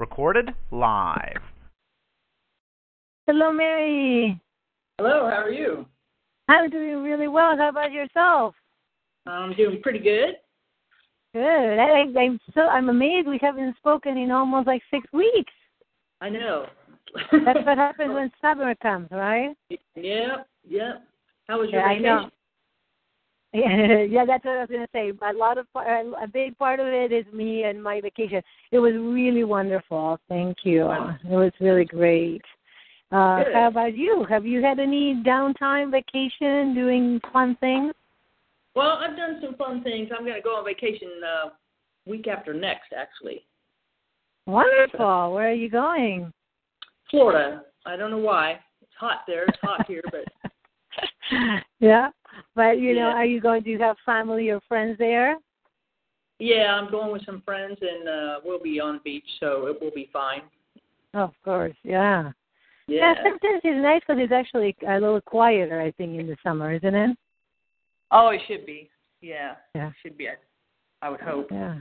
Recorded live. Hello, Mary. Hello, how are you? I'm doing really well. How about yourself? I'm doing pretty good. Good. I, I, I'm so I'm amazed we haven't spoken in almost like six weeks. I know. That's what happens when summer comes, right? Yep, yep. How was your Yeah, I know. Yeah, yeah, that's what I was gonna say. A lot of a big part of it is me and my vacation. It was really wonderful. Thank you. Wow. It was really great. Uh, Good. how about you? Have you had any downtime vacation, doing fun things? Well, I've done some fun things. I'm going to go on vacation uh, week after next, actually. Wonderful. Where are you going? Florida. I don't know why. It's hot there. It's hot here, but yeah, but you know, Yeah. are you going to have family or friends there? yeah, I'm going with some friends, and uh, we'll be on the beach, so it will be fine. Of course, yeah. Yeah. sometimes it's nice because it's actually a little quieter, I think, in the summer, isn't it? Oh, it should be. Yeah. Yeah. It should be. I, I would hope. Yeah,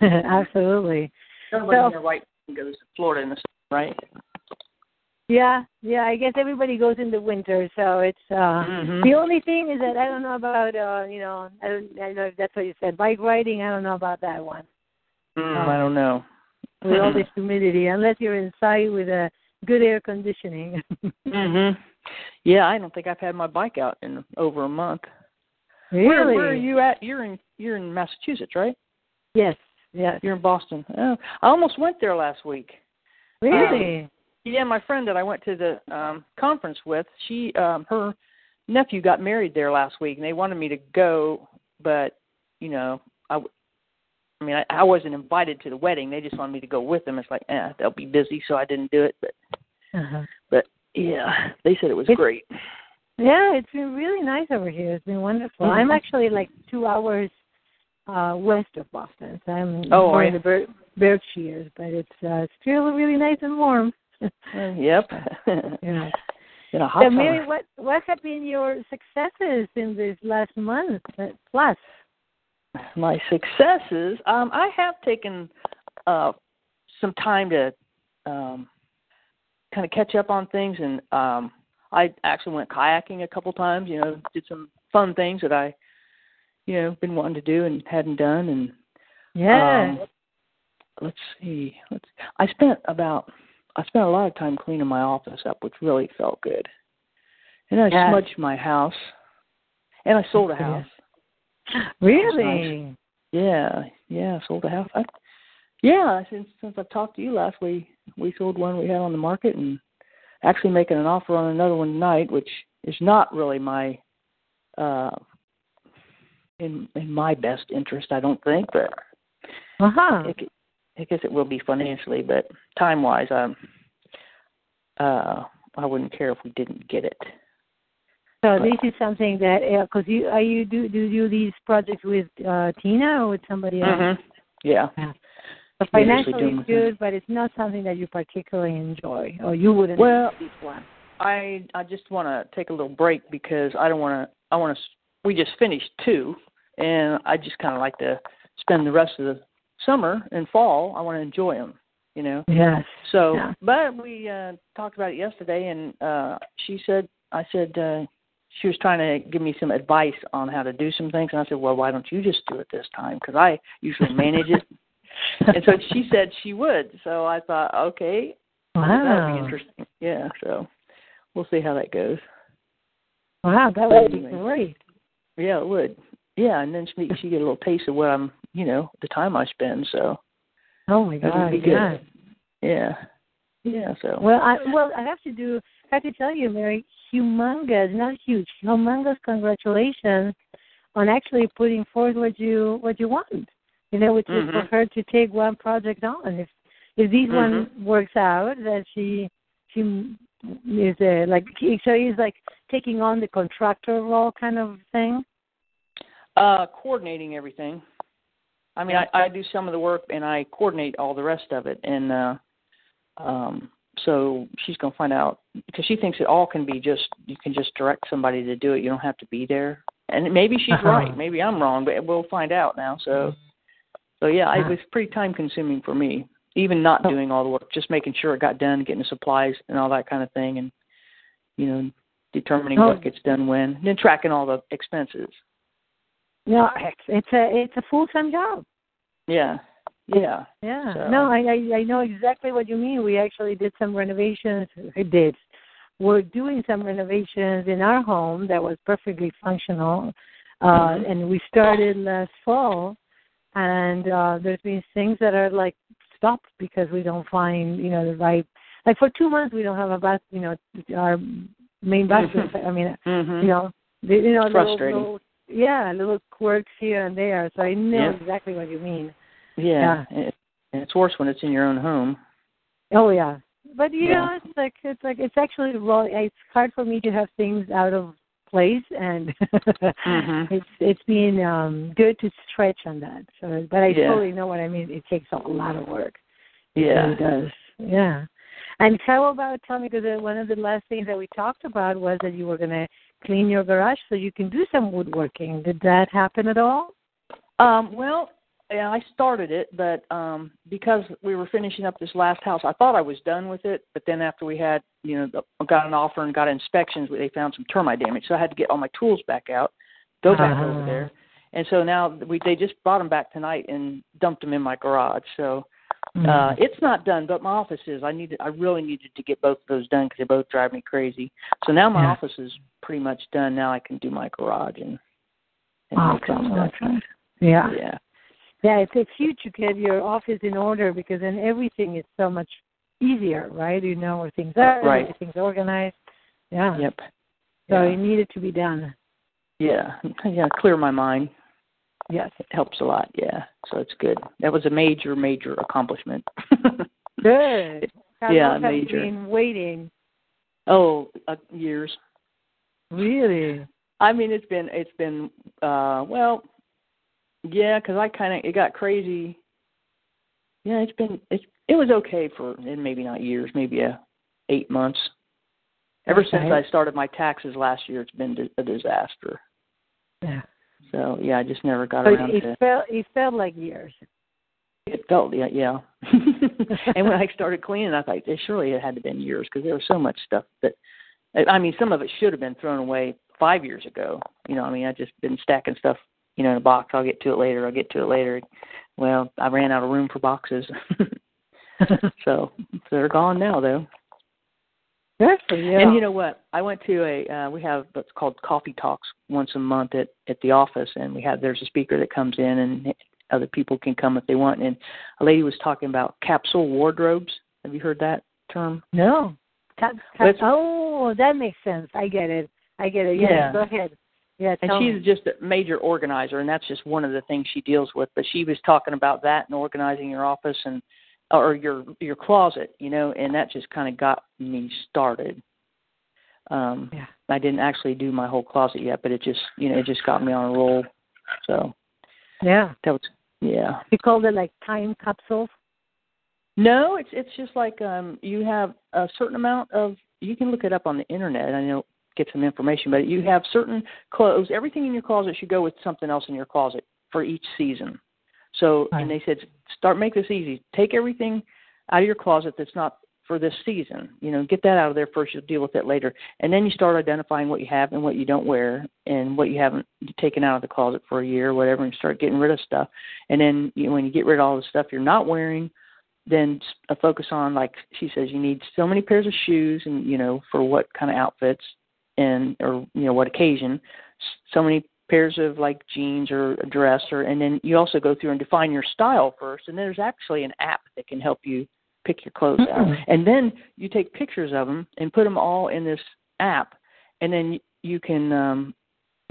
absolutely. Nobody So- in their right goes to Florida in the summer, right? Yeah, yeah. I guess everybody goes in the winter, so it's uh Mhm. the only thing is that I don't know about uh, you know, I don't I don't know if that's what you said. Bike riding, I don't know about that one. Mm, I don't know. With all this humidity, unless you're inside with a good air conditioning. Mhm. Yeah, I don't think I've had my bike out in over a month. really? Where, where are you at? You're in you're in Massachusetts, right? Yes, Yeah. You're in Boston. Oh, I almost went there last week. Really? Yeah, my friend that I went to the um conference with, she um her nephew got married there last week and they wanted me to go, but you know, I w- I mean, I, I wasn't invited to the wedding. They just wanted me to go with them. It's like, eh, they'll be busy, so I didn't do it. But uh-huh. but yeah, they said it was It's- great. Yeah, it's been really nice over here. It's been wonderful. I'm Mhm. actually like two hours uh west of Boston. So I'm Oh, in the Ber- Berkshires, but it's uh still really nice and warm. Yep. yeah. In a hot So Mary, summer. what what have been your successes in this last month uh, plus? my successes um i have taken uh some time to um kind of catch up on things and um i actually went kayaking a couple times you know did some fun things that i you know been wanting to do and hadn't done and Yeah. um, let's see let's i spent about i spent a lot of time cleaning my office up which really felt good and i Yes. smudged my house and i sold a house really? yeah, yeah, sold a house. I, yeah, since since I've talked to you last, we we sold one we had on the market, and actually making an offer on another one tonight, which is not really my uh in in my best interest, I don't think, but Uh-huh. it, I guess it will be financially, but time wise, um, uh, I wouldn't care if we didn't get it. So this is something that because you are you do do you do these projects with uh Tina or with somebody else? Mm-hmm. Yeah. So We're financially it's good, but it's not something that you particularly enjoy, or you wouldn't. Well, enjoy this one. I I just want to take a little break because I don't want to. I want to. We just finished two, and I just kind of like to spend the rest of the summer and fall. I want to enjoy them, you know. Yes. So, Yeah. but we uh talked about it yesterday, and uh she said, I said, uh she was trying to give me some advice on how to do some things, and I said, well, why don't you just do it this time? Because I usually manage it. and so she said she would. So I thought, okay, that would Wow. be interesting. Yeah. So we'll see how that goes. Wow, that would be great. Yeah, it would. Yeah, and then she she get a little taste of what I'm, you know, the time I spend. So Oh my God. be good. Yeah. yeah, yeah. So Well, I well I have to do. I have to tell you, Mary, humongous, not huge, humongous congratulations on actually putting forth what you what you want. You know, which Mhm. is for her to take one project on. If if this one works out, that she she is uh, like so he's like taking on the contractor role kind of thing. Uh, coordinating everything. I mean, I, I do some of the work and I coordinate all the rest of it, and uh, um, so she's going to find out because she thinks it all can be just you can just direct somebody to do it. You don't have to be there, and maybe she's Uh-huh. right. Maybe I'm wrong, but we'll find out now. So, so yeah, it was pretty time consuming for me. Even not Oh. doing all the work, just making sure it got done, getting the supplies and all that kind of thing, and you know, determining Oh. what gets done when, and then tracking all the expenses. No, it's it's a it's a full time job. Yeah, yeah. Yeah. So- No, I, I I know exactly what you mean. We actually did some renovations. We did. We're doing some renovations in our home that was perfectly functional, uh, Mhm. and we started last fall. And uh, there's been things that are like stopped because we don't find you know the right. Like for two months we don't have a bath. You know our main bathroom. I mean Mhm. you know the, you know little, frustrating. little yeah little quirks here and there. So I know Yeah. exactly what you mean. Yeah, It, and it's worse when it's in your own home. Oh yeah, but you Yeah. know, it's like it's like it's actually well, it's hard for me to have things out of place, and Mhm. it's it's been um good to stretch on that. So, but I Yeah. totally know what I mean. It takes a lot of work. Yeah. it does. Yeah. And how about tell me because one of the last things that we talked about was that you were going to clean your garage so you can do some woodworking. Did that happen at all? Um, well, yeah, I started it, but um because we were finishing up this last house, I thought I was done with it, but then after we had, you know, the, got an offer and got inspections, they found some termite damage, so I had to get all my tools back out, go back Uh-huh. over there, and so now we they just brought them back tonight and dumped them in my garage. So Mm-hmm. uh it's not done, but my office is. I needed, I really needed to get both of those done because they both drive me crazy. So now my Yeah. office is pretty much done. Now I can do my garage and, and awesome. awesome. Yeah. Yeah. Yeah, it's it's huge to get your office in order because then everything is so much easier, right? You know where things are, Right. everything's organized. Yeah. Yep. So Yeah. it needed to be done. Yeah, yeah, clear my mind. Yes. It helps a lot. Yeah, so it's good. That was a major, major accomplishment. Good. How Yeah, long have you major. been waiting? oh, uh, years. Really? I mean, it's been, it's been, uh, well, yeah, because I kind of it got crazy. Yeah, it's been, it's, it was okay for, and maybe not years, maybe a eight months. Ever since I started my taxes last year, it's been a disaster. Yeah. So yeah, I just never got But around it to. felt it felt like years. It felt yeah, yeah. and when I started cleaning, I thought eh, surely it had to have been years because there was so much stuff that, I mean, some of it should have been thrown away five years ago. You know, I mean, I just been stacking stuff, you know, in a box. I'll get to it later. I'll get to it later. Well, I ran out of room for boxes, so they're gone now though. Good for you. And you know what? I went to a uh, we have what's called coffee talks once a month at at the office, and we have there's a speaker that comes in, and other people can come if they want. And a lady was talking about capsule wardrobes. Have you heard that term? no. Cut, Well, cut, it's- oh, that makes sense. I get it. I get it. Yes, Yeah. Go ahead. Yeah. And she's me. just a major organizer, and that's just one of the things she deals with. But she was talking about that and organizing your office and or your your closet, you know, and that just kind of got me started. Um, Yeah. I didn't actually do my whole closet yet, but it just you know it just got me on a roll. So Yeah. that was yeah. You called it like time capsules. No, it's it's just like um you have a certain amount of you can look it up on the internet. I know get some information, but you have certain clothes. Everything in your closet should go with something else in your closet for each season. So and they said start make this easy. Take everything out of your closet that's not for this season. You know, get that out of there first. You'll deal with it later, and then you start identifying what you have and what you don't wear, and what you haven't taken out of the closet for a year or whatever, and start getting rid of stuff. And then you know, when you get rid of all the stuff you're not wearing, then a focus on like she says you need so many pairs of shoes and you know for what kind of outfits and or you know what occasion so many pairs of like jeans or a dress or and then you also go through and define your style first and there's actually an app that can help you pick your clothes out Mm. and then you take pictures of them and put them all in this app and then you can um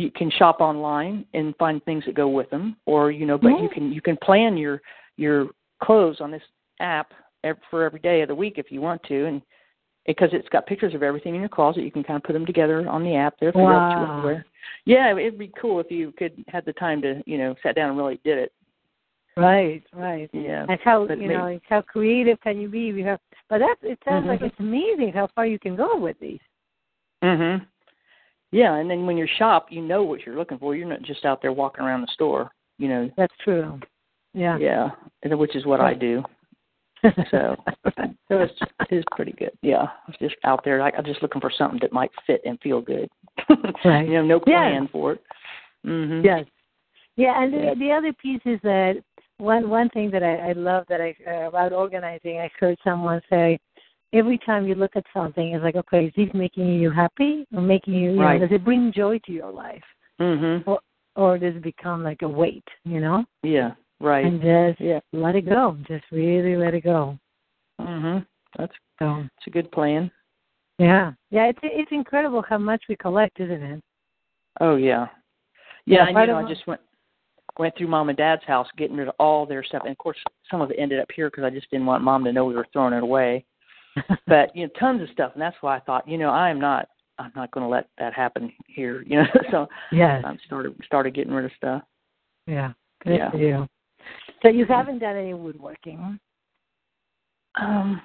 you can shop online and find things that go with them, or you know, but you can you can plan your your clothes on this app for every day of the week if you want to, and because it's got pictures of everything in your closet, you can kind of put them together on the app there. figure out what you want to Wow. Yeah, it'd be cool if you could have the time to you know sat down and really did it. Right, right. Yeah. And how but you may- know it's how creative can you be? You have, but that it sounds like Mhm. it's amazing how far you can go with these. Mhm. Yeah, and then when you shop, you know what you're looking for. You're not just out there walking around the store. You know. That's true. Yeah. Yeah, and which is what I do. So, so it's it is pretty good. Yeah, I was just out there. Like I'm just looking for something that might fit and feel good. Right. You know, no plan for it. Mhm. Yes. Yeah, and Yeah. the the other piece is that one one thing that I, I love that I uh, about organizing. I heard someone say, every time you look at something, it's like, okay, is this making you happy or making you? you Right. know, does it bring joy to your life, Mm-hmm. or does it become like a weight? You know, Yeah. Right. and just yeah. let it go. Just really let it go. Mhm. That's So it's a good plan. yeah, yeah, it's it's incredible how much we collect, isn't it? Oh yeah. Yeah, Yeah, and you know, I just went went through mom and dad's house getting rid of all their stuff, and of course some of it ended up here because I just didn't want mom to know we were throwing it away. but you know, tons of stuff, and that's why I thought, you know, I am not, I'm not going to let that happen here. You know, so yeah, I started started getting rid of stuff. yeah, good Yeah. So you haven't done any woodworking. Um,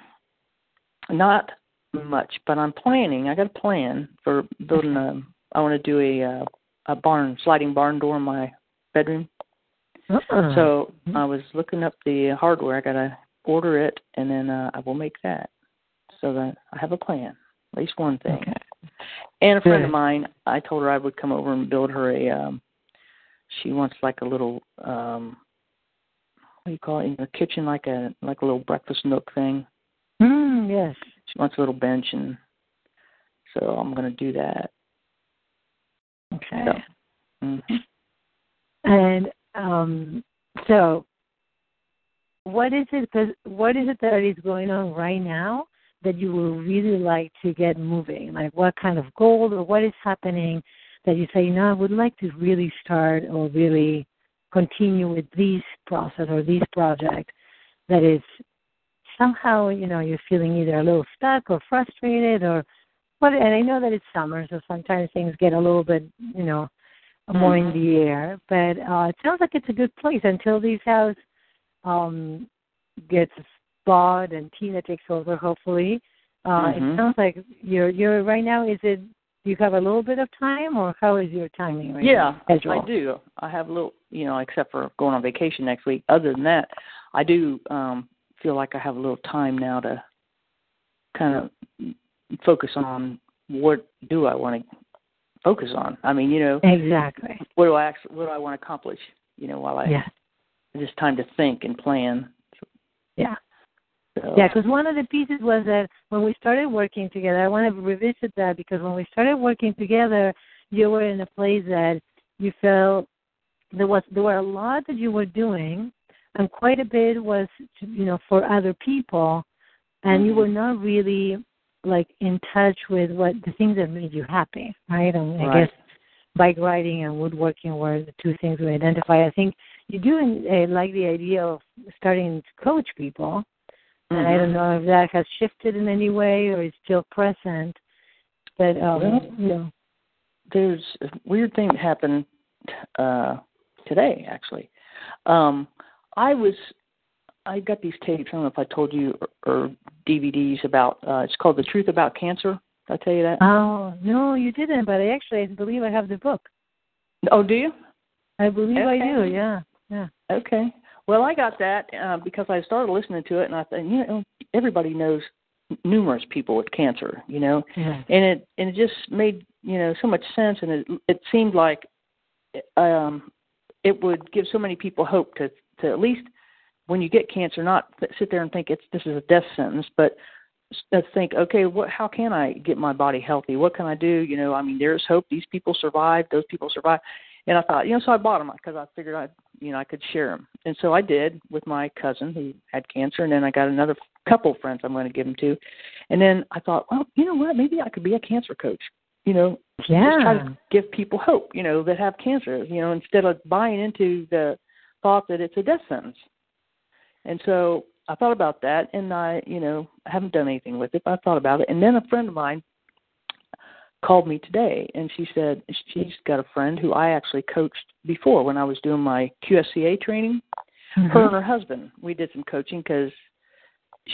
not much, but I'm planning. I got a plan for building a. I want to do a uh, a barn sliding barn door in my bedroom. Uh-uh. So. I was looking up the hardware. I gotta order it, and then uh, I will make that. So that I have a plan, at least one thing. Okay. And a friend of mine, I told her I would come over and build her a. um She wants like a little. um What do you call it in the kitchen? Like a like a little breakfast nook thing. Mm, yes. She wants a little bench, and so I'm gonna do that. Okay. So, hmm And um, so, what is it? Cause what is it that is going on right now that you would really like to get moving? Like, what kind of goal or what is happening that you say, you know, I would like to really start or really continue with this process or this project that is somehow, you know, you're feeling either a little stuck or frustrated or what? And I know that it's summer, so sometimes things get a little bit, you know, more in Mhm. the air. But uh, it sounds like it's a good place until this house um, gets bought and Tina takes over. Hopefully, uh, Mhm. it sounds like you're you're right now. Is it? You have a little bit of time, or how is your timing right Yeah, now? Schedule? I do. I have a little, you know, except for going on vacation next week. Other than that, I do um feel like I have a little time now to kind of focus on what do I want to focus on. I mean, you know, Exactly. what do I actually what do I want to accomplish? You know, while I Yeah. just time to think and plan. Yeah. Yeah, because one of the pieces was that when we started working together, I want to revisit that because when we started working together, you were in a place that you felt there was there were a lot that you were doing, and quite a bit was you know for other people, and you Mhm. were not really like in touch with what the things that made you happy, right? And I guess bike riding and woodworking were the two things we identified. I think you do uh, like the idea of starting to coach people. And I don't know if that has shifted in any way or is still present. But um Well, you know there's a weird thing that happened uh today actually um i was i got these tapes i don't know if i told you or, or dvds about uh it's called the truth about cancer did i tell you that Oh no, you didn't, but I actually I believe I have the book. oh do you I believe I do, yeah. Yeah. okay well i got that uh, because i started listening to it and i thought you know everybody knows numerous people with cancer you know? Yeah. and it and it just made you know so much sense and it it seemed like um it would give so many people hope to to at least when you get cancer not sit there and think it's this is a death sentence but uh, think okay what how can i get my body healthy? What can i do? You know i mean there's hope these people survived those people survived and i thought you know so i bought them because i figured i you know i could share them and so i did with my cousin who had cancer and then i got another couple of friends i'm going to give them to and then i thought well you know what maybe i could be a cancer coach you know, yeah. just try to give people hope, you know, that have cancer, you know, instead of buying into the thought that it's a death sentence. And so I thought about that, and I, you know, I haven't done anything with it, but I thought about it. And then a friend of mine called me today, and she said she's got a friend who I actually coached before when I was doing my QSCA training. Mm-hmm. Her and her husband, we did some coaching because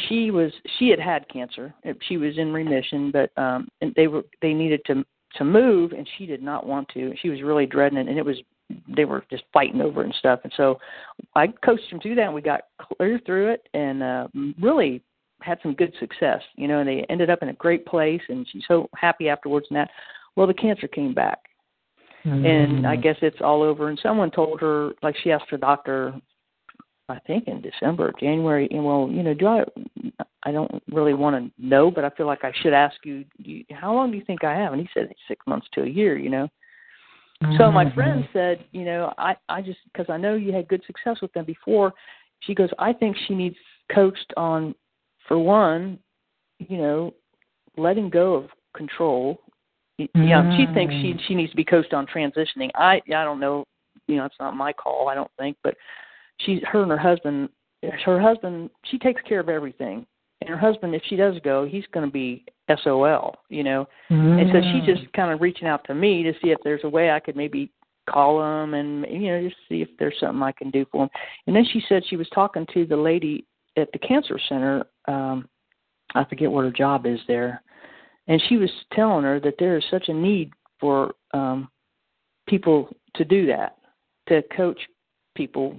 she was she had had cancer. She was in remission, but um and they were they needed to to move, and she did not want to. She was really dreading it, and it was they were just fighting over it and stuff. And so I coached them through that, and we got clear through it, and uh, really had some good success. You know, and they ended up in a great place, and she's so happy afterwards. And that, well, the cancer came back, Mm-hmm. and I guess it's all over. And someone told her, like she asked her doctor, I think in December, January. And well, you know, do I? I don't really want to know, but I feel like I should ask you, you. How long do you think I have? And he said six months to a year. You know. So my Mm-hmm. friend said, you know, I I just because I know you had good success with them before. She goes, I think she needs coached on, for one, you know, letting go of control. Y- Yeah, she thinks she she needs to be coached on transitioning. I I don't know, you know, it's not my call. I don't think, but she's her and her husband. Her husband, she takes care of everything, and her husband, if she does go, he's going to be SOL. You know, and so Mm-hmm. she's just kind of reaching out to me to see if there's a way I could maybe call them and you know just see if there's something I can do for them. And then she said she was talking to the lady at the cancer center. Um, I forget what her job is there, and she was telling her that there is such a need for um, people to do that, to coach people,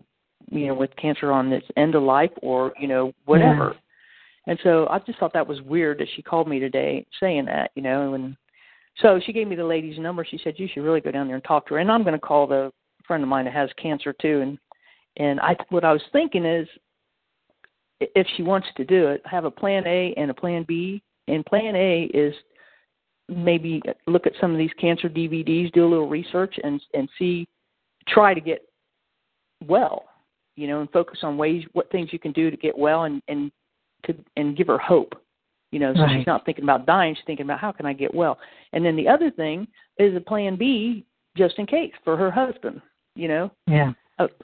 you know, with cancer on this end of life or you know whatever. And so I just thought that was weird that she called me today saying that, you know, and so she gave me the lady's number. She said you should really go down there and talk to her. And I'm going to call the friend of mine that has cancer too. And and I what I was thinking is, if she wants to do it, have a plan A and a plan B. And plan A is maybe look at some of these cancer DVDs, do a little research, and and see, try to get well, you know, and focus on ways what things you can do to get well and and to and give her hope. You know, so Right. she's not thinking about dying, she's thinking about how can I get well. And then the other thing is a plan B just in case for her husband, you know. Yeah.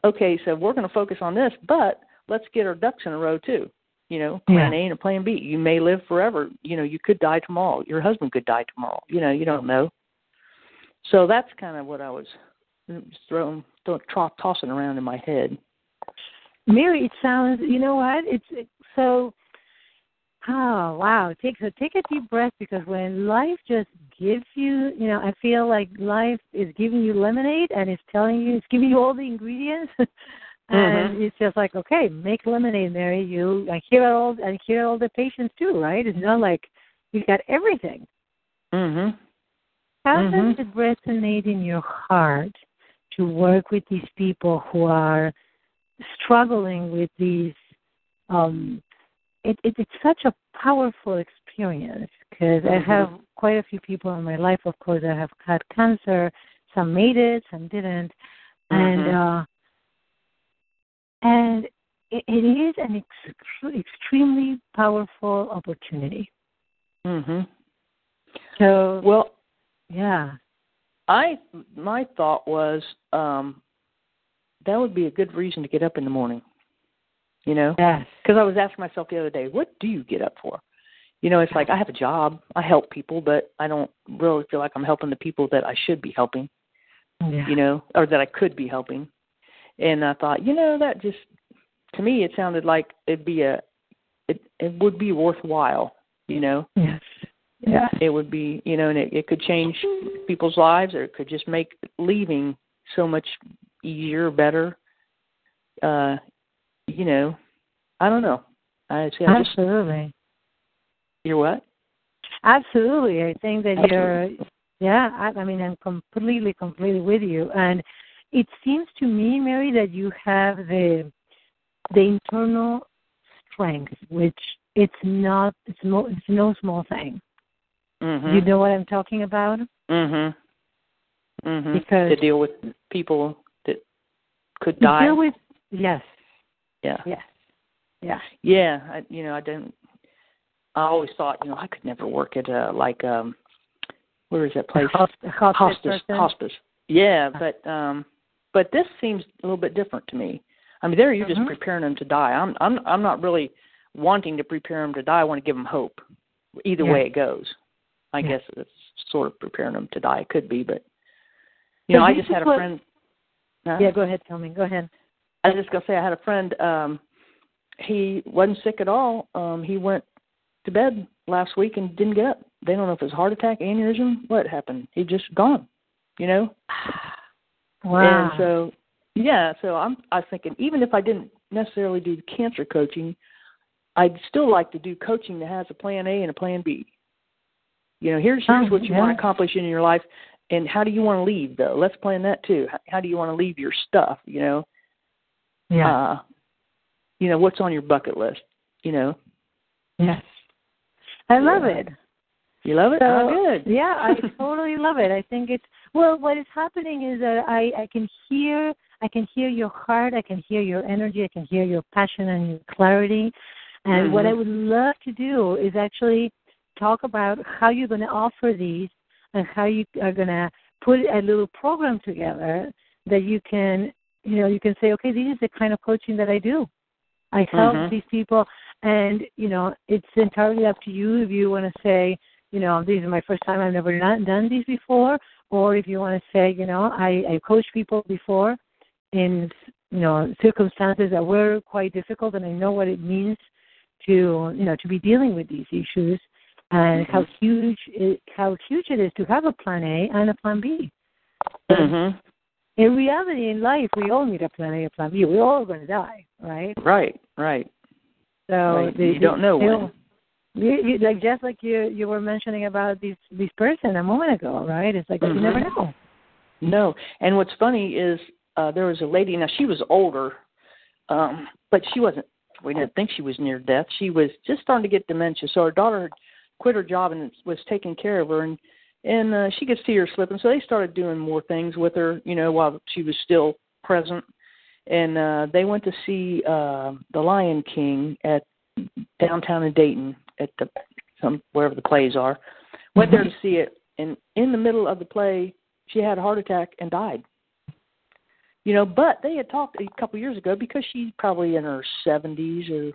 Okay, so we're going to focus on this, but let's get our ducks in a row too. You know, plan Yeah. A and a plan B. You may live forever. You know, you could die tomorrow. Your husband could die tomorrow. You know, you don't know. So that's kind of what I was just throwing, throwing tro- tossing around in my head. Mary, it sounds. You know what? It's it, so. Oh wow! Take so take a deep breath because when life just gives you, you know, I feel like life is giving you lemonade and it's telling you, it's giving you all the ingredients, and it's just like, okay, make lemonade, Mary. You, I hear all. I hear all the patients too, right? It's not like you've got everything. Mhm. How Mhm. does it resonate in your heart to work with these people who are struggling with these? Um, it, it, it's such a powerful experience because I Mhm. have quite a few people in my life, of course, that have had cancer. Some made it, some didn't, and Mhm. uh, and it, it is an ex- extremely powerful opportunity. Mhm. So, Well, yeah. I my thought was um that would be a good reason to get up in the morning. You know, Yes. because I was asking myself the other day, what do you get up for? You know, it's like I have a job, I help people, but I don't really feel like I'm helping the people that I should be helping. Yeah. You know, or that I could be helping. And I thought, you know, that just to me it sounded like it'd be a it it would be worthwhile. You know, Yes. Yeah. it would be you know and it, it could change people's lives or it could just make leaving so much easier better uh you know i don't know i see i just Absolutely. you're what Absolutely. I think that you're Absolutely. yeah, I, I mean I'm completely, completely with you. And it seems to me, Mary, that you have the the internal strength, which it's not it's no it's no small thing. mhm You know what I'm talking about? mhm mhm Because- to deal with people that could die deal with yes, yeah yes. Yeah. yeah i you know i don't. i always thought you know i could never work at a like um where is that place? Hospice. Hospice. Hospice. Yeah, but um, but this seems a little bit different to me. I mean, there you're mm-hmm. just preparing them to die. I'm I'm I'm not really wanting to prepare them to die. I want to give them hope. Either yeah. way it goes, I yeah. guess it's sort of preparing them to die. It could be, but you know, I just had a friend. Huh? Yeah, go ahead. Tell me. Go ahead. I was just gonna say I had a friend. um He wasn't sick at all. Um He went to bed last week and didn't get up. They don't know if it was heart attack, aneurysm, what happened. He just gone. You know. Wow. And so, yeah. So I'm. I was thinking even if I didn't necessarily do cancer coaching, I'd still like to do coaching that has a plan A and a plan B. You know, here's here's Oh, what you yeah. want to accomplish in your life, and how do you want to leave though? Let's plan that too. How, how do you want to leave your stuff? You know, Yeah. uh, you know what's on your bucket list. You know, yes. I love Yeah. it. You love it. So, oh, good. Yeah, I totally love it. I think it's well. What is happening is that I I can hear I can hear your heart. I can hear your energy. I can hear your passion and your clarity. And what I Mhm. would love to do is actually talk about how you're going to offer these and how you are going to put a little program together that you can you know you can say okay this is the kind of coaching that I do. I help Mhm. these people and you know it's entirely up to you if you want to say you know this is my first time I've never done, done these before or if you want to say you know I I coached people before in you know circumstances that were quite difficult and I know what it means to you know to be dealing with these issues and how huge it, how huge it is to have a plan A and a plan B. Mhm. In reality, in life, we all need a plan A, a plan B. We're all going to die, right? Right. Right. So Right. the- You don't know when. You, you, like just like you you were mentioning about this this person a moment ago, right? It's like you Mhm. never know. No. And what's funny is uh there was a lady now she was older, um, but she wasn't we didn't think she was near death. She was just starting to get dementia. So her daughter had quit her job and was taking care of her and and uh, she could see her slipping. So they started doing more things with her, you know, while she was still present. And uh they went to see uh The Lion King at downtown in Dayton at the some wherever the plays are. Went there to see it and in the middle of the play she had a heart attack and died. You know, but they had talked a couple years ago because she's probably in her seventies or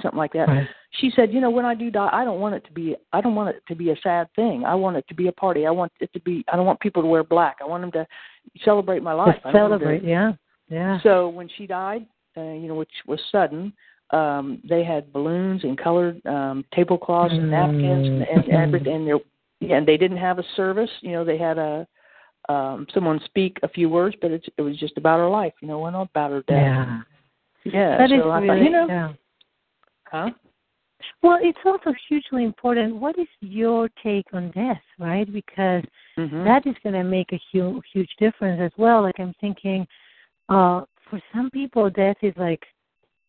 something like that. Right. She said, "You know, when I do die, I don't want it to be I don't want it to be a sad thing. I want it to be a party. I want it to be I don't want people to wear black. I want them to celebrate my life. Just I want them to- celebrate, yeah, yeah. so when she died, uh, you know, which was sudden, um, they had balloons and colored um, tablecloths and napkins and, and Mm. everything. And, there- and they didn't have a service. You know, they had a um, someone speak a few words, but it's, it was just about her life. You know, it wasn't about her death. Yeah. Yeah. That so is I really, thought, you know, yeah. huh? Well, it's also hugely important. What is your take on death, right? Because Mm-hmm. that is going to make a huge, huge difference as well. Like I'm thinking, uh, for some people, death is like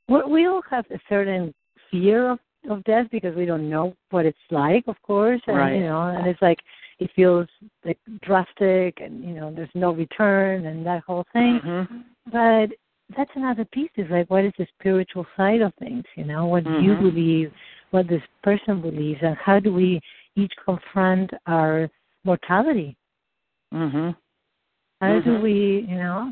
we all have a certain fear of of death because we don't know what it's like, of course, and Right. you know, and it's like it feels like drastic, and you know, there's no return, and that whole thing. Mm-hmm. But that's another piece. Is like, what is the spiritual side of things? You know, what do you believe, what this person believes, and how do we each confront our mortality? Mm-hmm. How do Mhm. we, you know?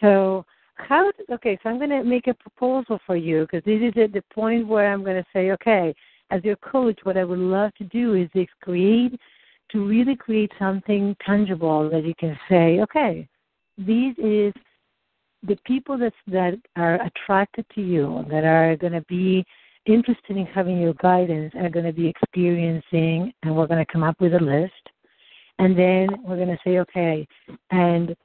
So how? Okay, so I'm going to make a proposal for you because this is at the point where I'm going to say, okay, as your coach, what I would love to do is is create to really create something tangible that you can say, okay, these is the people that that are attracted to you, that are going to be interested in having your guidance, are going to be experiencing, and we're going to come up with a list, and then we're going to say, okay, and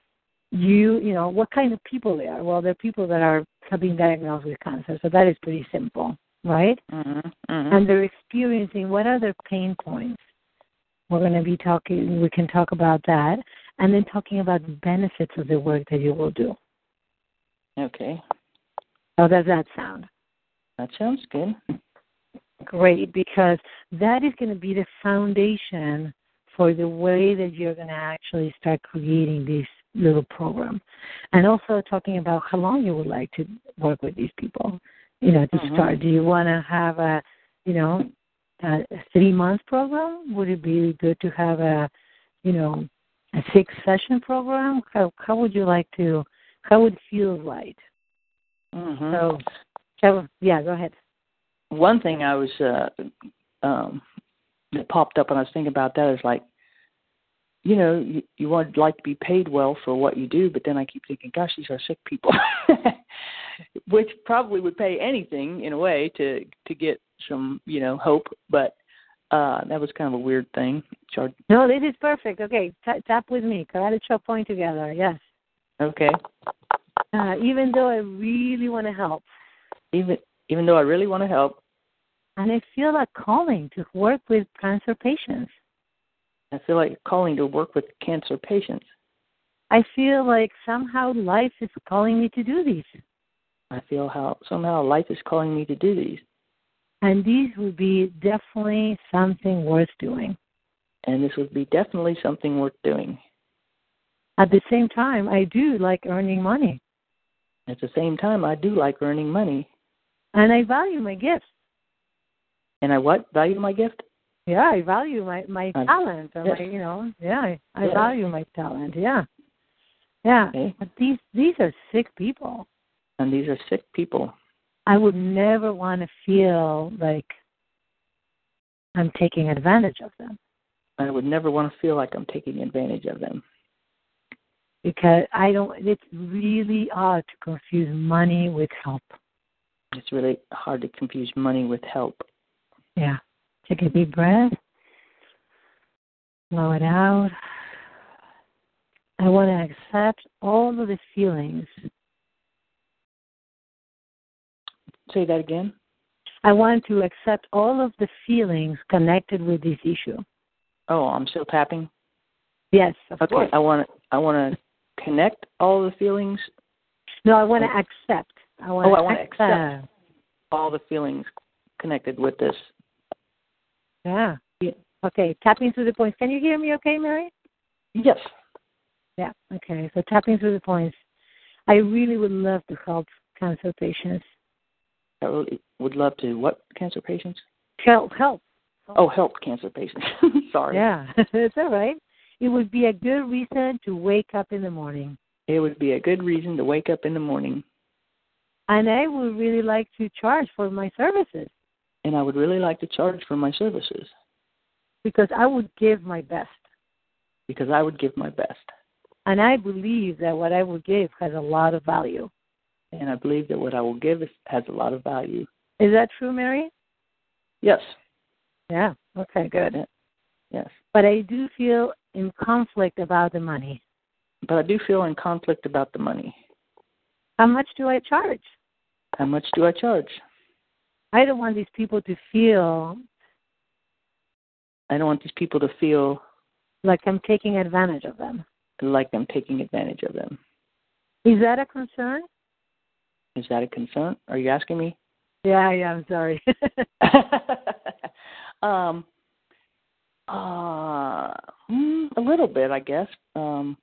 you, you know, what kind of people they are? Well, they're people that are have been diagnosed with cancer, so that is pretty simple, right? Mm-hmm. Mm-hmm. and they're experiencing what are their pain points. We're going to be talking, we can talk about that, and then talking about the benefits of the work that you will do. Okay. How does that sound? That sounds good. Great, because that is going to be the foundation for the way that you're going to actually start creating this little program. And also talking about how long you would like to work with these people. You know, to Mhm. start. Do you want to have a, you know, a three month program? Would it be good to have a, you know, a six session program? How how would you like to? How would it feel right? Mm-hmm. So, so yeah, go ahead. One thing I was uh, um, that popped up when I was thinking about that is like, you know, you, you would like to be paid well for what you do, but then I keep thinking, gosh, these are sick people, which probably would pay anything in a way to to get some, you know, hope. But uh that was kind of a weird thing. Char- No, this is perfect. Okay, t- tap with me. Karate chop point together. Yes. okay. Uh, even though I really want to help, Even even though I really want to help, and I feel a calling to work with cancer patients. I feel like calling to work with cancer patients. I feel like somehow life is calling me to do these. I feel how somehow life is calling me to do these, And these would be definitely something worth doing. and this would be definitely something worth doing. At the same time, I do like earning money. At the same time, I do like earning money, And I value my gifts. and I what value my gift. Yeah, I value my my Um, talent. Or yes. my, you know, yeah, I, I Yes. value my talent. Yeah, yeah. Okay. But these these are sick people. And these are sick people. I would never want to feel like I'm taking advantage of them I would never want to feel like I'm taking advantage of them. because I don't. It's really hard to confuse money with help. It's really hard to confuse money with help. Yeah. Take a deep breath. Blow it out. I want to accept all of the feelings. Say that again. I want to accept all of the feelings connected with this issue. Oh, I'm still tapping. Yes, of Okay, course. I want to. I want to connect all the feelings, No, I want to oh. accept. I want Oh, to I wanna accept. all the feelings connected with this. Yeah. Yeah. Okay, tapping through the points. Can you hear me okay, Mary? Yes. Yeah. Okay, so tapping through the points. I really would love to help cancer patients. I really would love to. What cancer patients? Help, help. Oh, help cancer patients. Sorry. Yeah, it's all right. It would be a good reason to wake up in the morning. It would be a good reason to wake up in the morning, And I would really like to charge for my services and I would really like to charge for my services because I would give my best. because I would give my best, And I believe that what I would give has a lot of value. and I believe that what I will give is, has a lot of value. Is that true, Mary? Yes. Yeah. Okay, good. Yes. But I do feel in conflict about the money. But I do feel in conflict about the money. How much do I charge? How much do I charge? I don't want these people to feel I don't want these people to feel like I'm taking advantage of them. like I'm taking advantage of them. Is that a concern? Is that a concern? Are you asking me? Yeah, yeah, I'm sorry. um, uh, mm, a little bit, I guess. Um,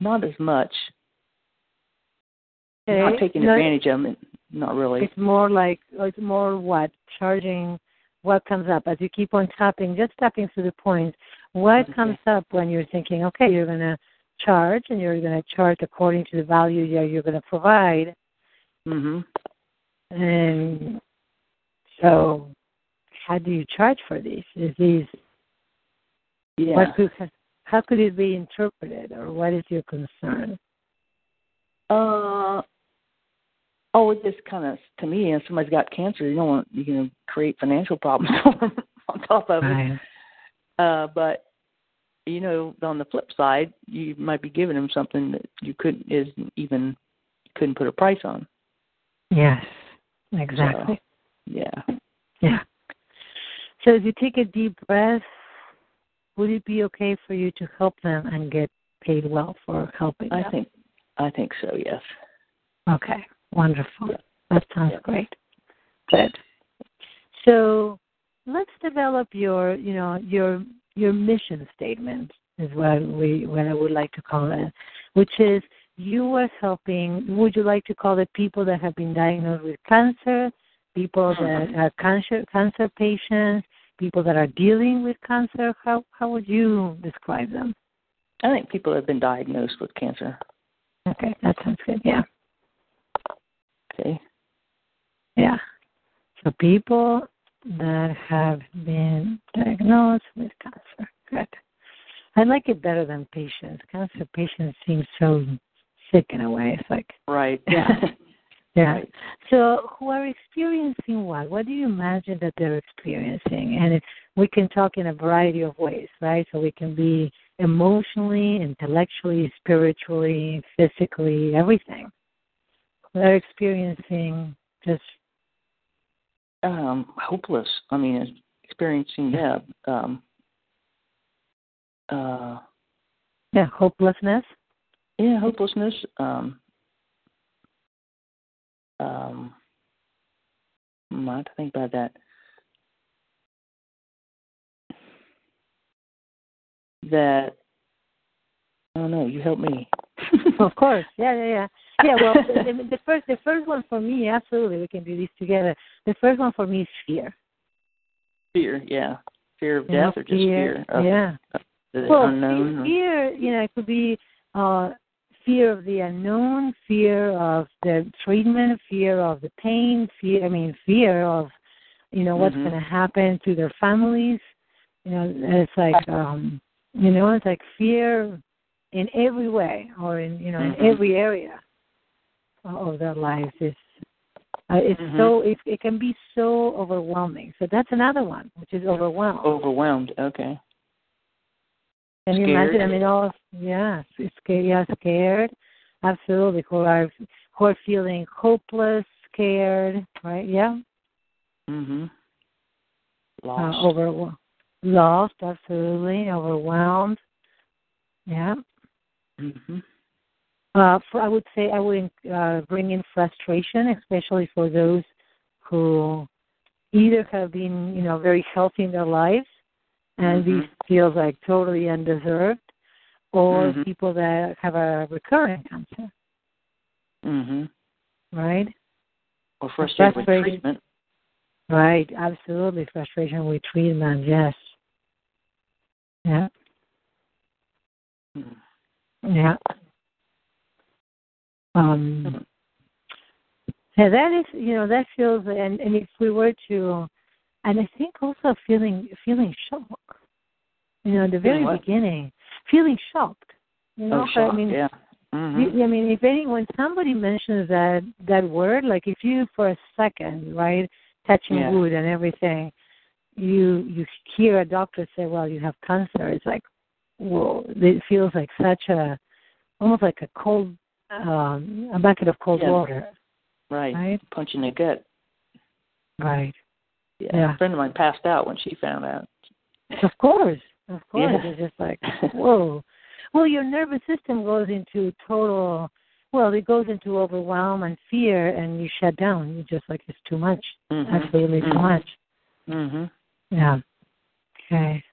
not as much. Not Okay. taking No, advantage of them. Not really. It's more like it's more what charging what comes up as you keep on tapping, just tapping through the points. What Okay. comes up when you're thinking, okay, you're going to charge and you're going to charge according to the value that you're going to provide, Mhm. and so how do you charge for these? Is these Yeah. what could how could it be interpreted, or what is your concern? Uh. Oh, it just kind of to me, if somebody's got cancer, you don't want you can create financial problems on top of it. Right. Uh, but you know, on the flip side, you might be giving them something that you couldn't isn't even couldn't put a price on. Yes, exactly. Yeah. Yeah. So if you take a deep breath, would it be okay for you to help them and get paid well for helping I them? think I think so. Yes. Okay, wonderful. That sounds great. Good. So let's develop your, you know, your your mission statement is what we what I would like to call it, which is you are helping. Would you like to call it people that have been diagnosed with cancer, people that mm-hmm. are cancer cancer patients, people that are dealing with cancer. How how would you describe them? I think people have been diagnosed with cancer. Okay, that sounds good. Yeah. Okay. Yeah. So people that have been diagnosed with cancer. Good. I like it better than patients. Cancer patients seem so sick in a way. It's like Right. Yeah. yeah. Right. So who are experiencing what? What do you imagine that they're experiencing? And it, we can talk in a variety of ways, right? So we can be emotionally, intellectually, spiritually, physically, everything. They're experiencing just um hopeless. I mean, experiencing that. um uh yeah, hopelessness. yeah, hopelessness, um um hmm, I have to think about that. That I don't know, you help me. Of course. Yeah, yeah, yeah. Yeah, well the, the first the first one for me, absolutely we can do this together. The first one for me is fear. fear, yeah. Fear of You know, death or just fear, of yeah. the well, unknown. or- fear, you know, it could be uh, fear of the unknown, fear of the treatment, fear of the pain, fear. I mean, fear of, you know, what's Mhm. going to happen to their families. You know, it's like, um, you know, it's like fear in every way, or in you know, in every area of their lives. is uh, it's Mhm. so it, it can be so overwhelming. So that's another one, which is overwhelmed. Overwhelmed, okay. Can you imagine? I mean, all yes, scared. Yeah, scared. Absolutely. Who are who are feeling hopeless, scared, right? Yeah. Mhm. Uh, Lost. over lost. Absolutely. Overwhelmed. Yeah. mhm. Uh, for, I would say I would uh, bring in frustration, especially for those who either have been, you know, very healthy in their lives, and Mhm. this feels like totally undeserved, or Mhm. people that have a recurrent cancer, Mhm. right? Or frustrated with treatment. Right, absolutely. Frustration with treatment, yes. Yeah, Mhm. yeah. Um, yeah, that is, you know, that feels, and and if we were to, and I think also feeling feeling shock. You know, at the very beginning, feeling shocked. You know, oh, shock, I mean, yeah. Mhm. I mean, if any, when somebody mentions that that word, like if you for a second, right, touching Yeah. wood and everything, you you hear a doctor say, "Well, you have cancer." It's like, whoa! It feels like such a, almost like a cold, um, a bucket of cold Yeah. water, Right. right? Punch in the gut. Right. Yeah. Yeah. A friend of mine passed out when she found out. Of course, of course. Yeah. It's just like, whoa. Well, your nervous system goes into total. Well, it goes into overwhelm and fear, and you shut down. You're just like it's too much. Mhm. Absolutely too Mhm. much. Mhm. Yeah. Okay.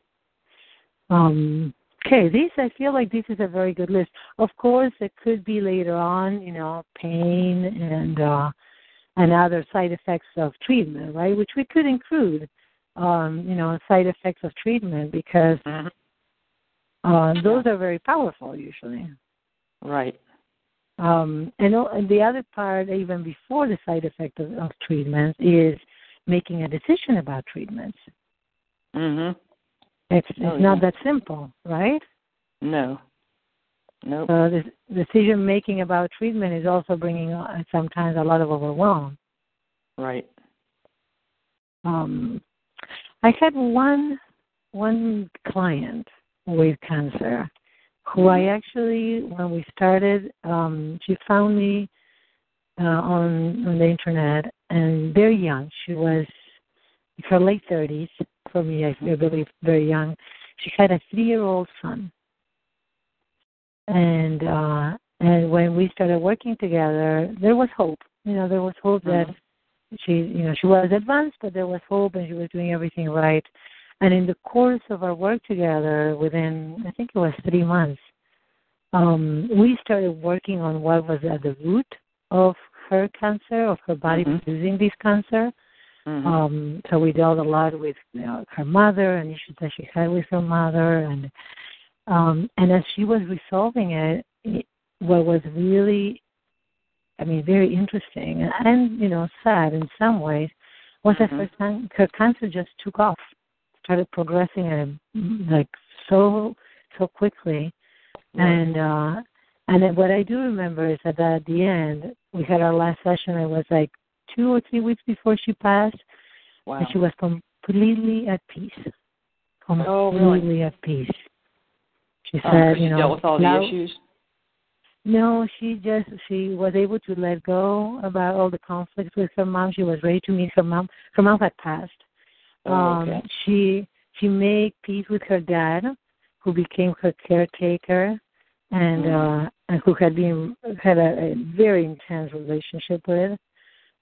Um. Okay. This I feel like this is a very good list. Of course, it could be later on. You know, pain and uh, and other side effects of treatment, right? Which we could include. Um, you know, side effects of treatment because Mhm. uh, those are very powerful usually. Right. Um, and, and the other part, even before the side effect of, of treatments, is making a decision about treatments. Mhm. It's, it's Oh, not yeah. that simple, right? No. Nope. So the decision making about treatment is also bringing uh, sometimes a lot of overwhelm. right. Um, I had one one client with cancer who I actually, when we started, um, she found me uh, on on the internet and very young. She was in her late thirties. For me, I believe very young. She had a three year old son, and uh, and when we started working together, there was hope. You know, there was hope that Mhm. she you know she was advanced but there was hope and she was doing everything right and in the course of our work together within i think it was three months um we started working on what was at the root of her cancer of her body Mhm. producing this cancer Mm-hmm. Um, so we dealt a lot with you know, her mother and issues that she had with her mother, and um, and as she was resolving it, it, what was really, I mean, very interesting and, and you know sad in some ways, was mm-hmm. that her, her cancer just took off, started progressing at like so so quickly, and uh, and what I do remember is that at the end we had our last session. It was like two or three weeks before she passed, wow. and she was completely at peace, completely oh, really? at peace. She um, said, you know, dealt with all now, the issues. No, she just she was able to let go about all the conflicts with her mom. She was ready to meet her mom. Her mom had passed. Oh, um, okay. She she made peace with her dad, who became her caretaker, and mm-hmm. uh, and who had been had a, a very intense relationship with.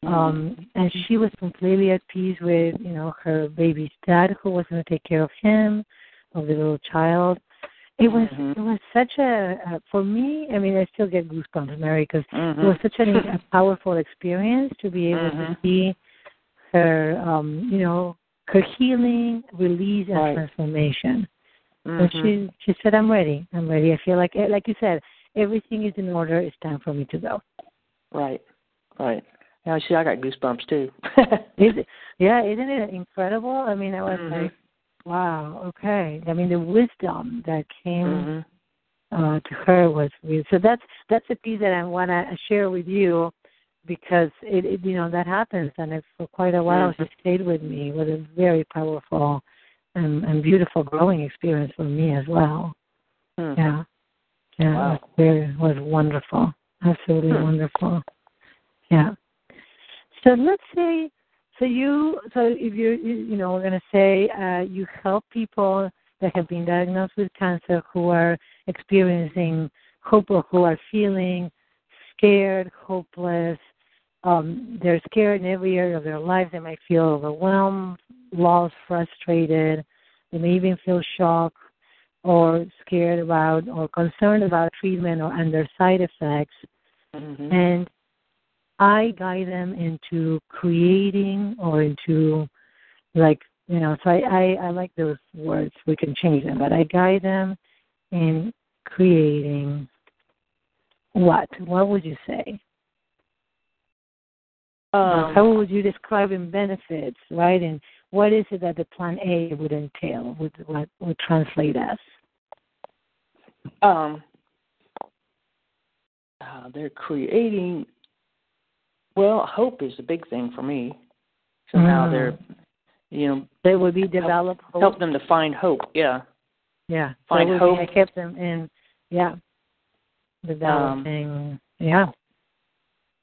Mm-hmm. Um, and she was completely at peace with, you know, her baby's dad who was going to take care of him, of the little child. It was mm-hmm. it was such a uh, for me. I mean, I still get goosebumps, Mary, because mm-hmm. it was such a, a powerful experience to be able mm-hmm. to see her, um, you know, her healing, release, and right. transformation. Mm-hmm. And she she said, "I'm ready. I'm ready. I feel like, like you said, everything is in order. It's time for me to go." Right, right. Yeah, see, I got goosebumps too. Is it, yeah, isn't it incredible? I mean, I was mm-hmm. like, wow, okay. I mean, the wisdom that came mm-hmm. uh, to her was real. So that's that's a piece that I want to share with you because it, it you know that happens, and it, for quite a while mm-hmm. she stayed with me. It was a very powerful and, and beautiful growing experience for me as well. Mm-hmm. Yeah, yeah, wow. it was, very, it was wonderful, absolutely hmm. wonderful. Yeah. So let's say, so you, so if you, you know, we're going to say uh, you help people that have been diagnosed with cancer who are experiencing hope or who are feeling scared, hopeless. Um, they're scared in every area of their life. They might feel overwhelmed, lost, frustrated. They may even feel shocked or scared about or concerned about treatment or and their side effects. Mm-hmm. And I guide them into creating or into like you know, so I, I, I like those words. We can change them, but I guide them in creating what? What would you say? Um, How would you describe in benefits, right? And what is it that the plan A would entail, would what would translate as? Um, uh, they're creating. Well, hope is a big thing for me. Somehow Mm. they're, you know, They would be developed. help, help them to find hope. Yeah. Yeah. Find that hope. I kept them in. Yeah. Developing. yeah.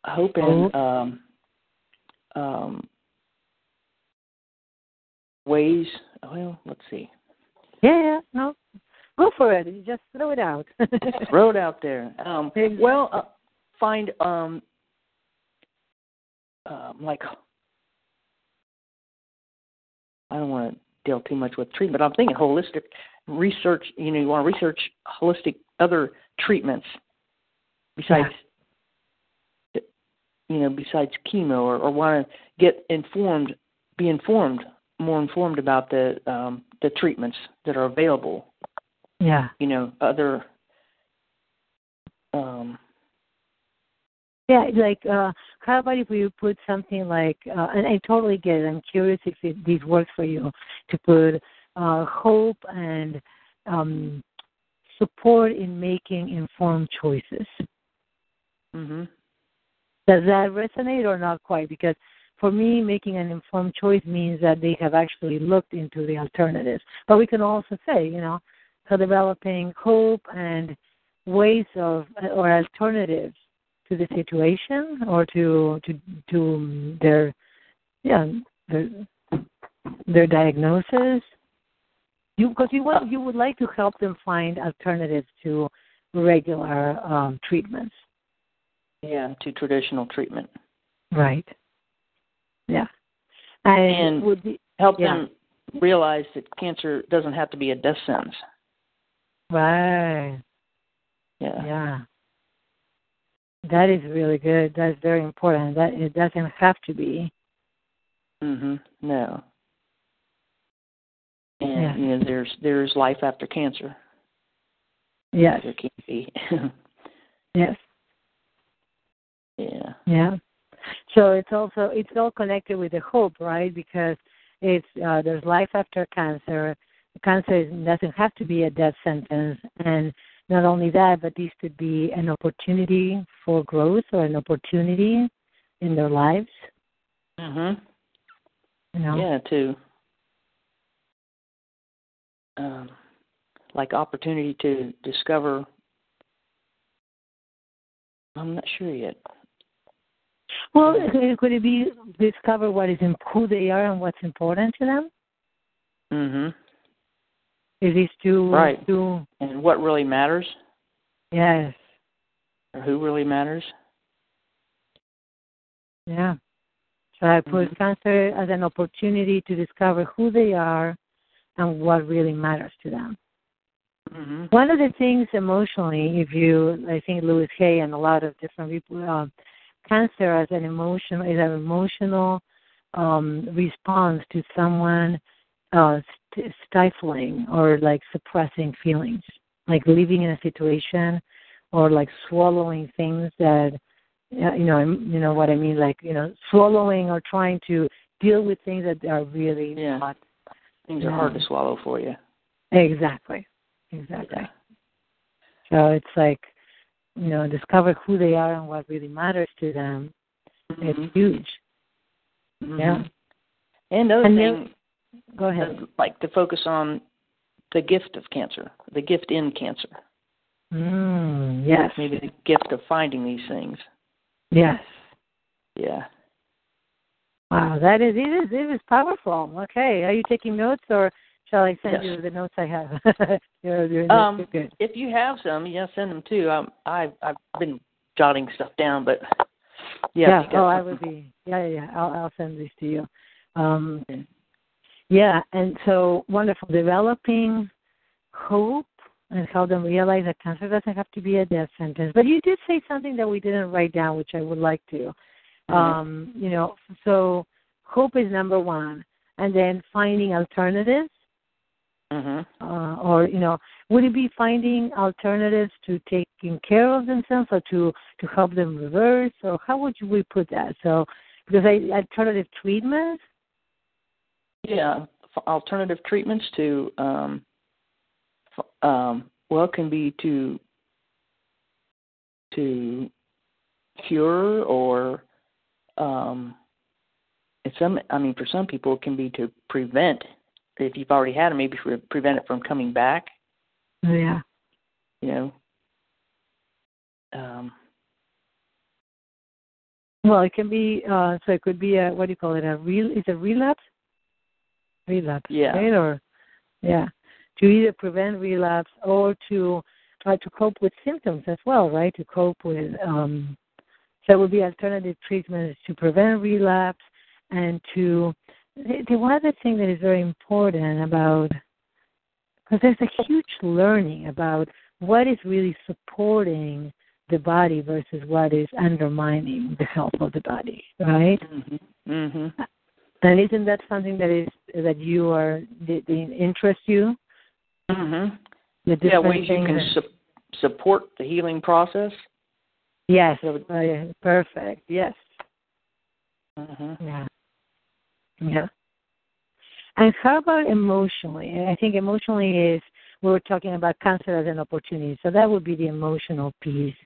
Hope Hope. and um, um, ways. Well, let's see. Yeah. Yeah. No. Go for it. You just throw it out. Throw it out there. Um, well, uh, find um, um, like I don't want to deal too much with treatment. I'm thinking holistic research. You know, you want to research holistic other treatments besides, you know, besides chemo, or, or want to get informed, be informed, more informed about the um, the treatments that are available. yeah. You know, other. Um, Yeah, like uh how about if we put something like uh and I totally get it. I'm curious if it, this works for you to put uh hope and um support in making informed choices. mhm. Does that resonate or not quite? Because for me, making an informed choice means that they have actually looked into the alternatives. But we can also say, you know, so developing hope and ways of or alternatives to the situation or to to to their yeah their their diagnosis. You because you want you would like to help them find alternatives to regular um, treatments. Yeah, to traditional treatment. Right. Yeah. And, And would be Help Yeah. them realize that cancer doesn't have to be a death sentence. right. Yeah. Yeah. That is really good. That's very important. That it doesn't have to be. Mhm. No. And Yeah. you know, there's there's life after cancer. Yes. There can be. Yes. yeah. Yeah. So it's also it's all connected with the hope, right? Because it's uh, there's life after cancer. Cancer is, doesn't have to be a death sentence, and not only that, but these could be an opportunity for growth or an opportunity in their lives. Mhm. You know. Yeah, too. Um, like opportunity to discover. I'm not sure yet. Well, could could it be discover what is in who they are and what's important to them? Mhm. Is these two Right. two? And what really matters, Yes. or who really matters. Yeah. So I put Mhm. cancer as an opportunity to discover who they are and what really matters to them. Mhm. One of the things emotionally, if you, I think Louise Hay and a lot of different people, uh, cancer as an emotional is an emotional um, response to someone uh, stifling or like suppressing feelings, like living in a situation or like swallowing things that you know, you know what I mean, like you know, swallowing or trying to deal with things that are really Yeah. not Things are Yeah. hard to swallow for you. exactly, exactly. Yeah. So it's like, you know, discover who they are and what really matters to them. Mhm. It's huge. Mhm. Yeah. And another And thing, Go ahead. like to focus on the gift of cancer, the gift in cancer. Mm, yes. Maybe the gift of finding these things. Yes. Yeah. Wow, that is it is it is powerful. Okay, are you taking notes or shall I send Yes. you the notes I have? you're, you're, Um, good. If you have some, yeah, send them too. Um, I've I've been jotting stuff down, but yeah. yeah. if you got Oh, I something. would be. Yeah, yeah. yeah. I'll I'll send these to you. Um. Yeah, and so wonderful. Developing hope and help them realize that cancer doesn't have to be a death sentence. But you did say something that we didn't write down, which I would like to. Mhm. Um, you know, so hope is number one, and then finding alternatives. Mhm. uh, or you know, would it be finding alternatives to taking care of themselves, or to to help them reverse, or how would you we put that? So, because I alternative treatments. Yeah, alternative treatments to um, um, well, can be to to cure or um, it's some. I mean, for some people, it can be to prevent. If you've already had it, maybe pre- prevent it from coming back. Yeah. You know. Um, Well, it can be. uh So it could be a what do you call it? A real? Is a relapse? Relapse. Yeah. Right? Or yeah, to either prevent relapse or to try to cope with symptoms as well, right? To cope with. um So it would be alternative treatments to prevent relapse and to. The, the one other thing that is very important about because there's a huge learning about what is really supporting the body versus what is undermining the health of the body, right? mhm. Mhm. And isn't that something that is that you are that interests you? Mhm. The Yeah, ways you can su- support the healing process. yes, So- oh, yeah, perfect. Yes, Mhm. yeah, yeah. And how about emotionally? I think emotionally is we were talking about cancer as an opportunity, so that would be the emotional piece.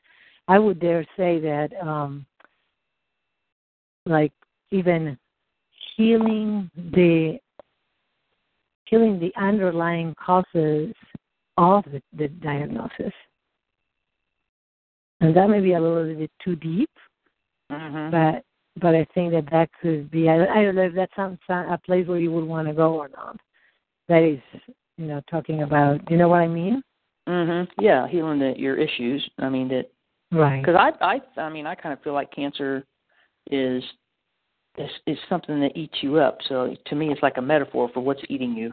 I would dare say that, um, like even healing the healing the underlying causes of the, the diagnosis. And that may be a little bit too deep, Mhm. but but I think that that could be. I, I don't know if that's some, some, a place where you would want to go or not. That is, you know, talking about. You know what I mean? Mhm. Yeah, healing the, your issues. I mean that Right. because I I I mean I kind of feel like cancer is is is something that eats you up. So to me, it's like a metaphor for what's eating you.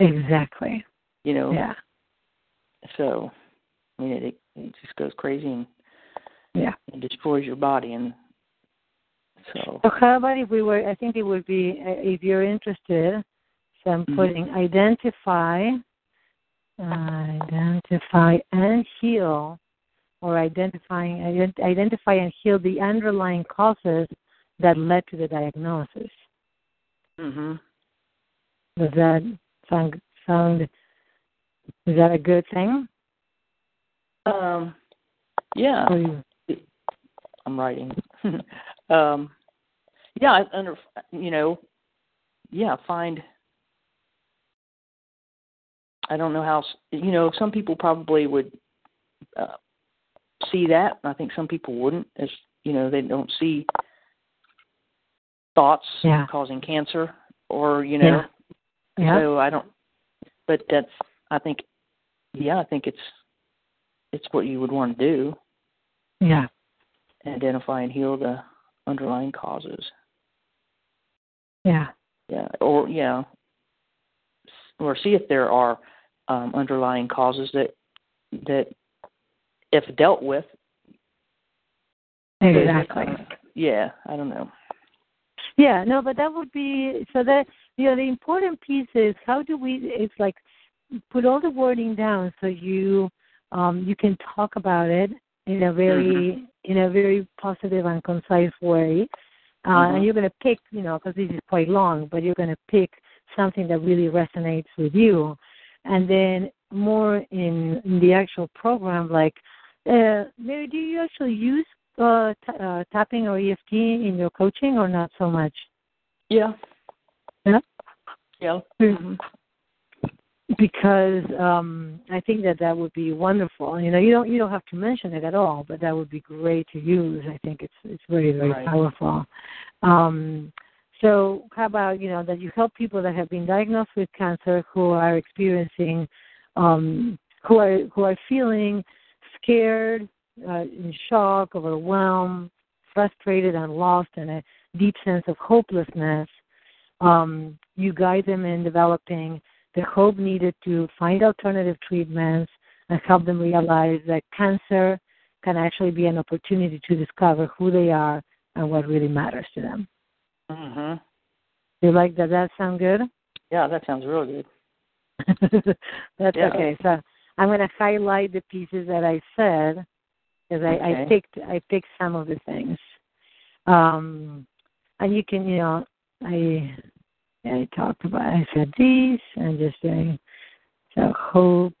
Exactly. You know. Yeah. So I mean it it just goes crazy and Yeah. and destroys your body and So, so how about if we were? I think it would be uh, if you're interested. So I'm Mhm. putting identify, identify and heal, or identifying ident- identify and heal the underlying causes that led to the diagnosis. Mm-hmm. Does that sound sound? Is that a good thing? Um, yeah, I'm writing. um, yeah, I under you know, yeah, find. I don't know how you know. Some people probably would uh, see that. I think some people wouldn't, as you know, they don't see thoughts Yeah. causing cancer, or you know. Yeah. So I don't. But that's. I think. Yeah, I think it's. It's what you would want to do Yeah. identify and heal the underlying causes. Yeah. Yeah, or yeah, or see if there are um, underlying causes that that, if dealt with, Exactly. uh, yeah, I don't know. Yeah, no, but that would be so that you know the important piece is how do we it's like put all the wording down so you um you can talk about it in a very in a very positive and concise way. Uh, Mhm. And you're going to pick, you know, because this is quite long, but you're going to pick something that really resonates with you. And then more in, in the actual program, like, uh, Mary, do you actually use uh, t- uh, tapping or EFT in your coaching or not so much? Yeah. Yeah? Yeah. Hmm. Mhm. because um I think that that would be wonderful. You know, you don't you don't have to mention it at all, but that would be great to use. I think it's it's very very Right. powerful. Um, so how about you know that you help people that have been diagnosed with cancer who are experiencing, um, who are who are feeling scared, uh, in shock, overwhelmed, frustrated, and lost, and a deep sense of hopelessness. Um, you guide them in developing the hope needed to find alternative treatments and help them realize that cancer can actually be an opportunity to discover who they are and what really matters to them. Mhm. You like that? That sound good? Yeah, that sounds real good. That's Yeah. okay. So I'm going to highlight the pieces that I said because I, I picked I picked some of the things. Um, and you can you know I I talked about I said these and just saying so hope,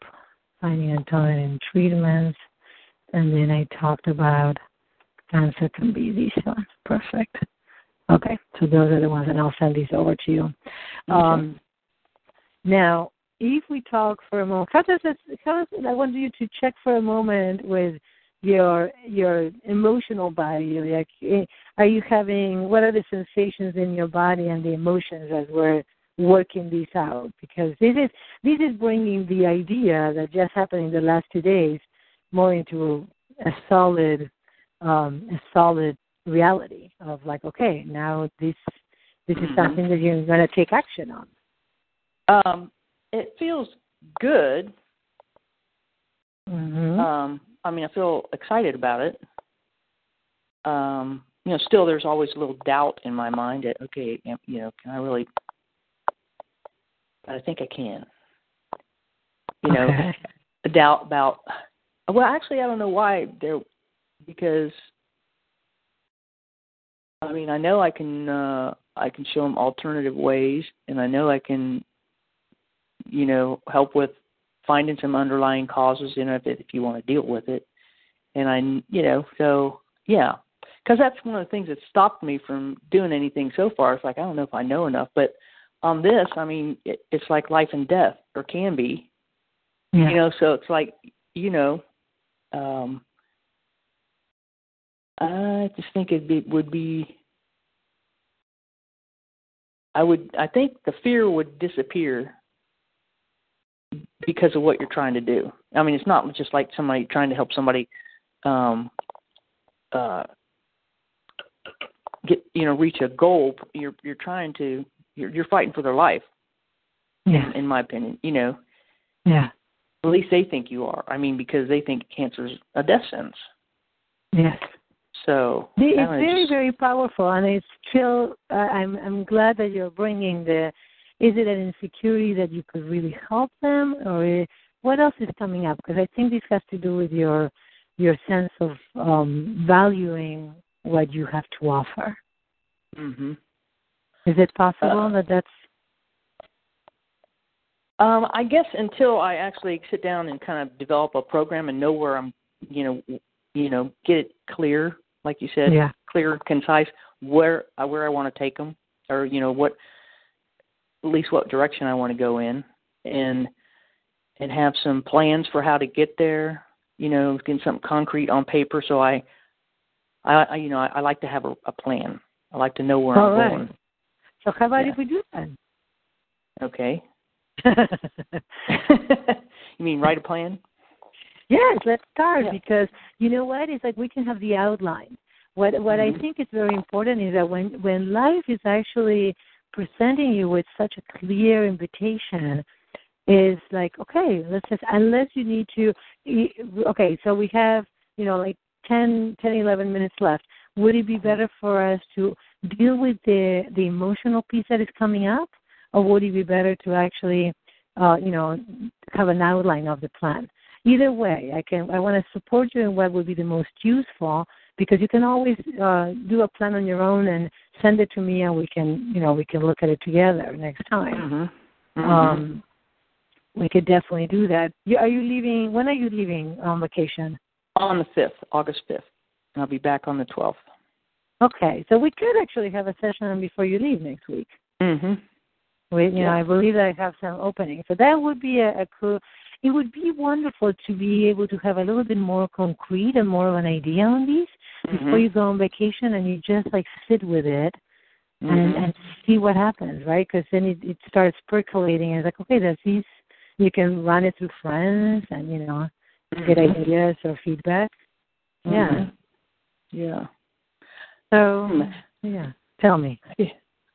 finding alternative treatments, and then I talked about cancer can be these ones. Perfect. Okay, so those are the ones, and I'll send these over to you. Um, now, if we talk for a moment, how does this? How does, I want you to check for a moment with your your emotional body. Like, eh, are you having? What are the sensations in your body and the emotions as we're working this out? Because this is this is bringing the idea that just happened in the last two days more into a solid um, a solid reality of like, okay, now this this is Mhm. something that you're going to take action on. Um, it feels good. Mm-hmm. Um, I mean, I feel excited about it. Um, you know, still there's always a little doubt in my mind that okay, you know, can I really? But I think I can. You know, okay. a doubt about. Well, actually, I don't know why there, because. I mean, I know I can. uh I can show them alternative ways, and I know I can. You know, help with finding some underlying causes in it if you want to deal with it. And I, you know, so yeah, because that's one of the things that stopped me from doing anything so far. It's like I don't know if I know enough, but on this, I mean, it, it's like life and death, or can be. Yeah. You know, so it's like, you know, um, I just think it be, would be. I would. I think the fear would disappear because of what you're trying to do. I mean, it's not just like somebody trying to help somebody um, uh, get you know reach a goal. You're you're trying to you're you're fighting for their life. yeah. In, in my opinion, you know, Yeah. at least they think you are. I mean, because they think cancer's a death sentence. Yes. So it's I don't know, very just- very powerful, and it's still. Uh, I'm I'm glad that you're bringing the. Is it an insecurity that you could really help them, or i- what else is coming up? Because I think this has to do with your your sense of um, valuing what you have to offer. Mhm. Is it possible Uh, that that's Um, I guess until I actually sit down and kind of develop a program and know where I'm, you know, you know, get it clear, like you said, yeah clear, concise, where uh, where I want to take them, or you know what, at least what direction I want to go in, and and have some plans for how to get there. You know, get something concrete on paper. So I, I, I you know, I, I like to have a, a plan. I like to know where All I'm right. going. so? How about Yeah. if we do that? Okay. you mean write a plan? Yes, let's start Yeah. because you know what? It's like we can have the outline. What what I Mhm. think is very important is that when when life is actually presenting you with such a clear invitation, is like okay, let's just unless you need to. Okay, so we have you know like 10, 10 11 minutes left. Would it be better for us to deal with the the emotional piece that is coming up, or would it be better to actually, uh, you know, have an outline of the plan? Either way, I can. I want to support you in what would be the most useful because you can always uh, do a plan on your own and send it to me, and we can, you know, we can look at it together next time. Mm-hmm. Um, we could definitely do that. You, are you leaving? When are you leaving on vacation? on the fifth, August fifth. and I'll be back on the twelfth. Okay, so we could actually have a session before you leave next week. Mm-hmm. We, you know, I believe I have some openings. So that would be a, a cool. It would be wonderful to be able to have a little bit more concrete and more of an idea on these Mm-hmm. before you go on vacation, and you just like sit with it and Mm-hmm. and see what happens, right? Because then it, it starts percolating, and it's like, okay, there's these. You can run it through friends, and you know, get Mhm. ideas or feedback. Yeah. Mhm. Yeah. So Hmm. yeah, tell me.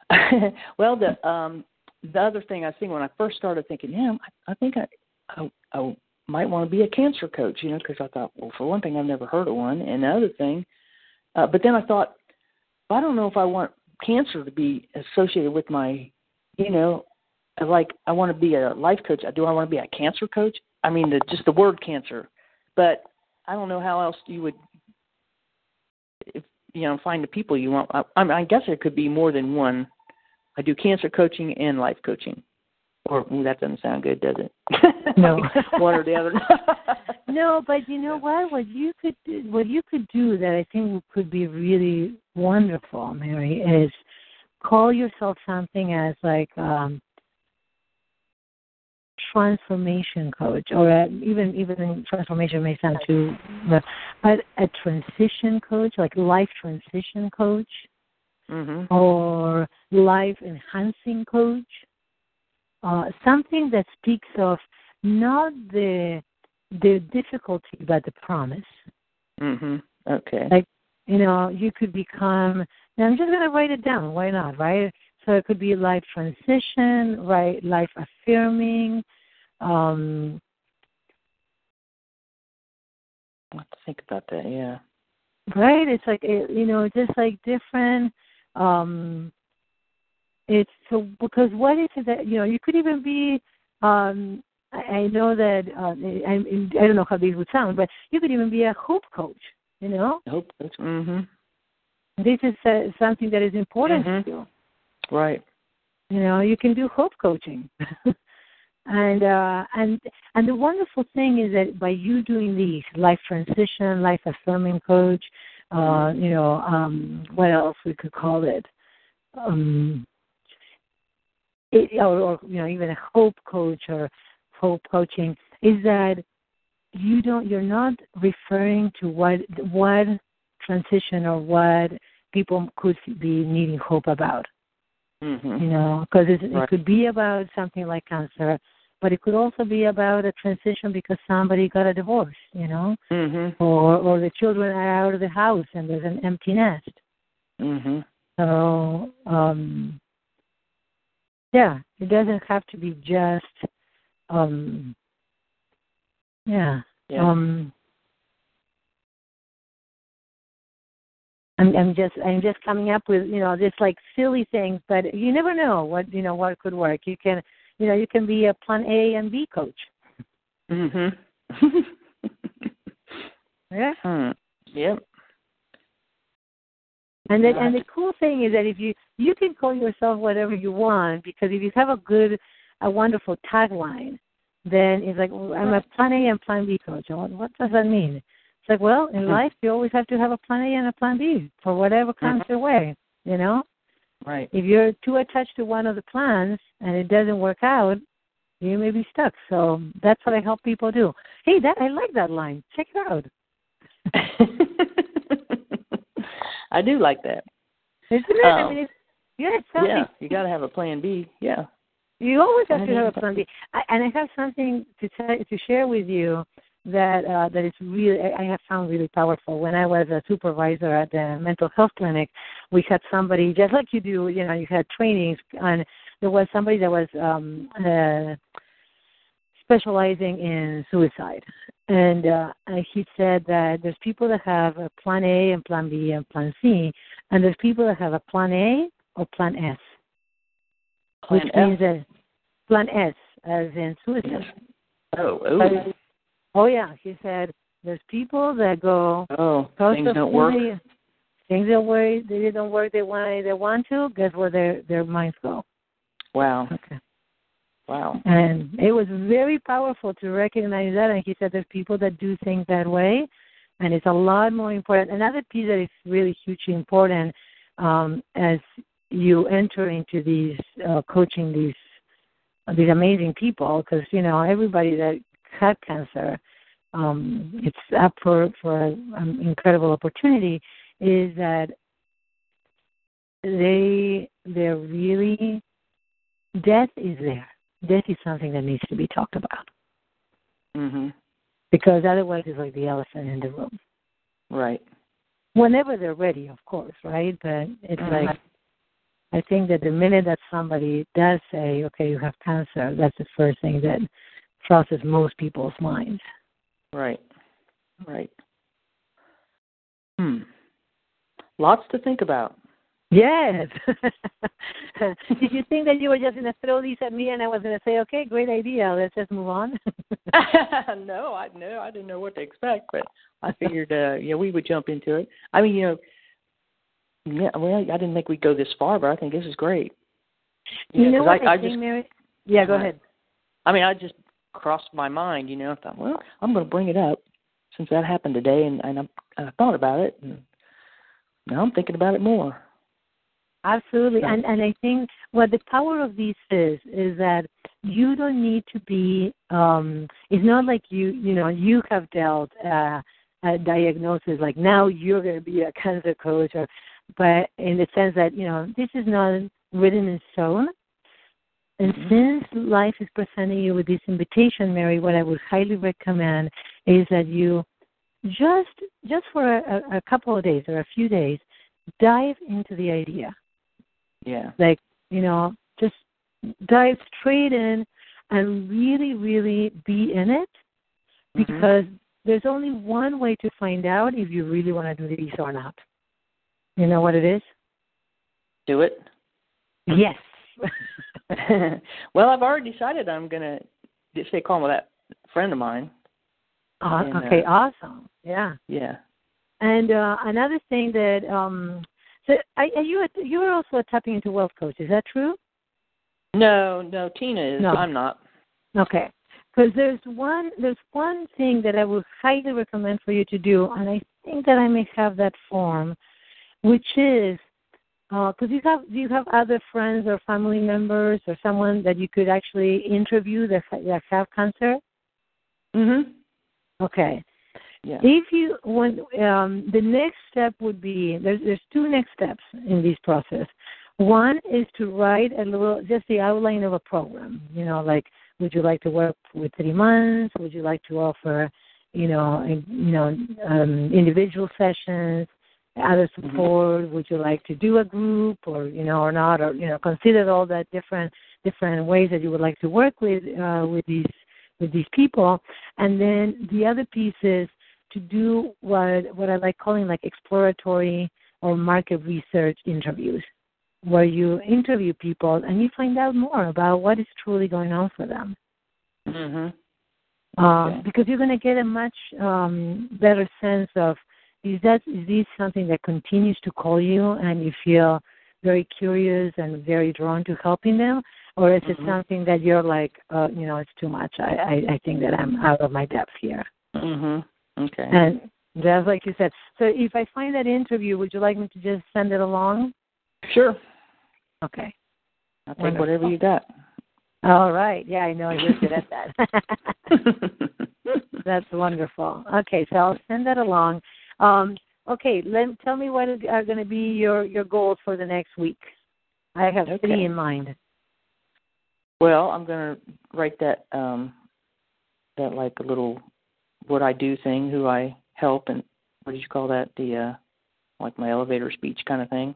well, the um the other thing I think when I first started thinking, yeah, I, I think I, I I might want to be a cancer coach, you know, because I thought, well, for one thing, I've never heard of one, and the other thing, uh, but then I thought, I don't know if I want cancer to be associated with my, you know, like I want to be a life coach. I do I want to be a cancer coach? I mean, the, just the word cancer, but I don't know how else you would, if you know, find the people you want. I, I, mean, I guess it could be more than one. I do cancer coaching and life coaching. Or ooh, that doesn't sound good, does it? No. one or the other. No, but you know what? What you could do, what you could do that I think could be really wonderful, Mary, is call yourself something as like um transformation coach, or a, even even transformation may sound too, but but a transition coach, like life transition coach, mhm. or life enhancing coach, uh, something that speaks of not the the difficulty but the promise. Mhm. Okay. Like you know, you could become. Now I'm just gonna write it down. Why not? Right. So it could be life transition, right? Life affirming. Um, I'll have to think about that. Yeah. right? It's like it, you know, just like different. Um, it's so because what is it that you know? You could even be. Um, I, I know that uh, I, I don't know how these would sound, but you could even be a hope coach. You know, I hope that's. Mhm. this is uh, something that is important Mhm. to you. Right. You know, you can do hope coaching. and uh and and the wonderful thing is that by you doing these life transition, life affirming coach, uh, you know, um what else we could call it? Um it, or, or you know, even a hope coach or hope coaching is that you don't you're not referring to what what transition or what people could be needing hope about Mhm. you know, because it, Right. it could be about something like cancer, but it could also be about a transition because somebody got a divorce, you know, Mhm. or or the children are out of the house and there's an empty nest. Mhm. So, um yeah, it doesn't have to be just um yeah. Yeah. Um I'm, I'm just I'm just coming up with you know just like silly things, but you never know what you know what could work. You can you know you can be a plan A and B coach. Mhm. Yeah. hmm. Yep. And then, and the cool thing is that if you you can call yourself whatever you want because if you have a good, a wonderful tagline, then he's like well, I'm a plan A and plan B coach. And what, does that mean? It's like well, in Mhm. life you always have to have a plan A and a plan B for whatever comes your way. You know, Right. if you're too attached to one of the plans and it doesn't work out, you may be stuck. So that's what I help people do. Hey, that I like that line. Check it out. I do like that. Isn't it? I Um, mean, it's, yeah. Yeah, you got to have a plan B. Yeah. You always have to have a plan B. I, and I have something to tell, to share with you that uh, that is really I have found really powerful. When I was a supervisor at the mental health clinic, we had somebody just like you do. You know, you had trainings, and there was somebody that was um, uh, specializing in suicide, and uh, he said that there's people that have a plan A and plan B and plan C, and there's people that have a plan A or plan S Plan which F. means that plan S, as in suicide. Oh, oh, oh yeah, he said there's people that go oh. Things don't work. Things don't work. They don't work. They want. They want to. Guess where their their minds go. Wow. Okay. Wow. And it was very powerful to recognize that. And he said there's people that do things that way, and it's a lot more important. Another piece that is really hugely important um, as you enter into these uh, coaching these these amazing people, because you know everybody that had cancer, um, it's up for for an incredible opportunity. Is that they they're really death is there. Death is something that needs to be talked about mm-hmm. because otherwise it's like the elephant in the room. Right. Whenever they're ready, of course, right? But it's Mhm. like I think that the minute that somebody does say, "Okay, you have cancer," that's the first thing that crosses most people's minds. Right. Right. Hmm. Lots to think about. Yes. Did you think that you were just going to throw these at me and I was going to say, "Okay, great idea. Let's just move on"? no, I no, I didn't know what to expect, but I figured uh yeah, we would jump into it. I mean, you know, yeah, well, I didn't think we'd go this far, but I think this is great. you know what I, I, I think, just Mary? Yeah, go Right. ahead. I mean, I just crossed my mind, you know, I thought, well, I'm going to bring it up since that happened today and and I, I thought about it and now I'm thinking about it more. Absolutely. Yeah. And and I think what the power of these is is that you don't need to be um it's not like you you know, you have dealt uh a diagnosis like now you're gonna be a cancer coach or but in the sense that, you know, this is not written in stone. And Mhm. since life is presenting you with this invitation, Mary, what I would highly recommend is that you just just for a, a, couple of days or a few days, dive into the idea Yeah. like you know just dive straight in and really really be in it Mhm. because there's only one way to find out if you really want to do these or not you know what it is Do it. yes well, I've already decided I'm gonna stay calm with that friend of mine. uh, And, okay uh, awesome yeah Yeah. and uh another thing that um so are, are you a, you're also a tapping into wealth coach is that true No, no, Tina is. No. I'm not. Okay. Because there's one there's one thing that I would highly recommend for you to do, and I think that I may have that form, which is because you have do you have other friends or family members or someone that you could actually interview that that have cancer. Mhm. Okay. Yeah. If you want, um, the next step would be there's there's two next steps in this process. One is to write a little, just the outline of a program. You know, like would you like to work with three months? Would you like to offer, you know, you know, um, individual sessions, other support? Would you like to do a group, or you know, or not, or you know, consider all that different different ways that you would like to work with uh, with these with these people. And then the other piece is to do what what I like calling like exploratory or market research interviews, where you interview people and you find out more about what is truly going on for them. Mhm. Um, Okay. Because you're going to get a much um, better sense of is that is this something that continues to call you and you feel very curious and very drawn to helping them, or is it Mhm. something that you're like, uh, you know, it's too much. I, I I think that I'm out of my depth here. Mhm. Okay. And just like you said, so if I find that interview, would you like me to just send it along? Sure. Okay. I'll take Wonderful. whatever you got. All right. Yeah, I know you're good at that. That's wonderful. Okay, so I'll send that along. Um, okay, let tell me what are going to be your your goals for the next week. I have Okay. three in mind. well, I'm gonna write that um that like a little what I do thing, who I help and what did you call that? The uh like my elevator speech kind of thing.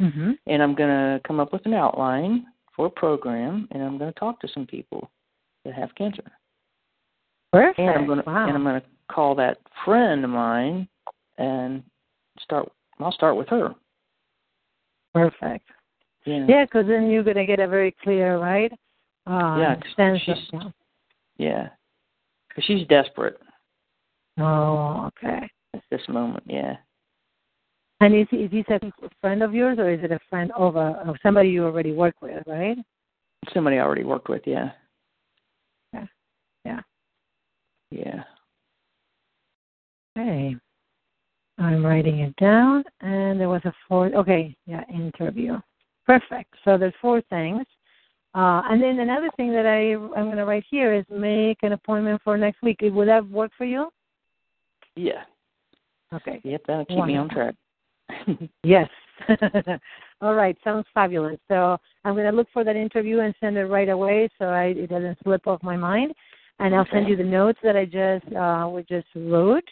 Mm-hmm. And I'm gonna come up with an outline for a program and I'm gonna talk to some people that have cancer. Perfect. And I'm gonna wow. and I'm gonna call that friend of mine and start I'll start with her. Perfect. Yeah. Yeah, because then you're going to get a very clear, right? Um, Yeah, sense she's- of, yeah. Yeah. 'Cause she's desperate Oh, okay. at this moment, yeah. And is is this a friend of yours, or is it a friend of a of somebody you already work with, right? Somebody I already worked with, yeah. Yeah. Yeah. Yeah. Okay. I'm writing it down, and there was a fourth. Okay, yeah, interview. Perfect. So there's four things. Uh, and then another thing that I I'm going to write here is make an appointment for next week. Would that work for you? Yeah. Okay. Yep, that'll keep me on track. Yes. All right. Sounds fabulous. So I'm going to look for that interview and send it right away so I, it doesn't slip off my mind. And I'll send you the notes that I just uh, we just wrote.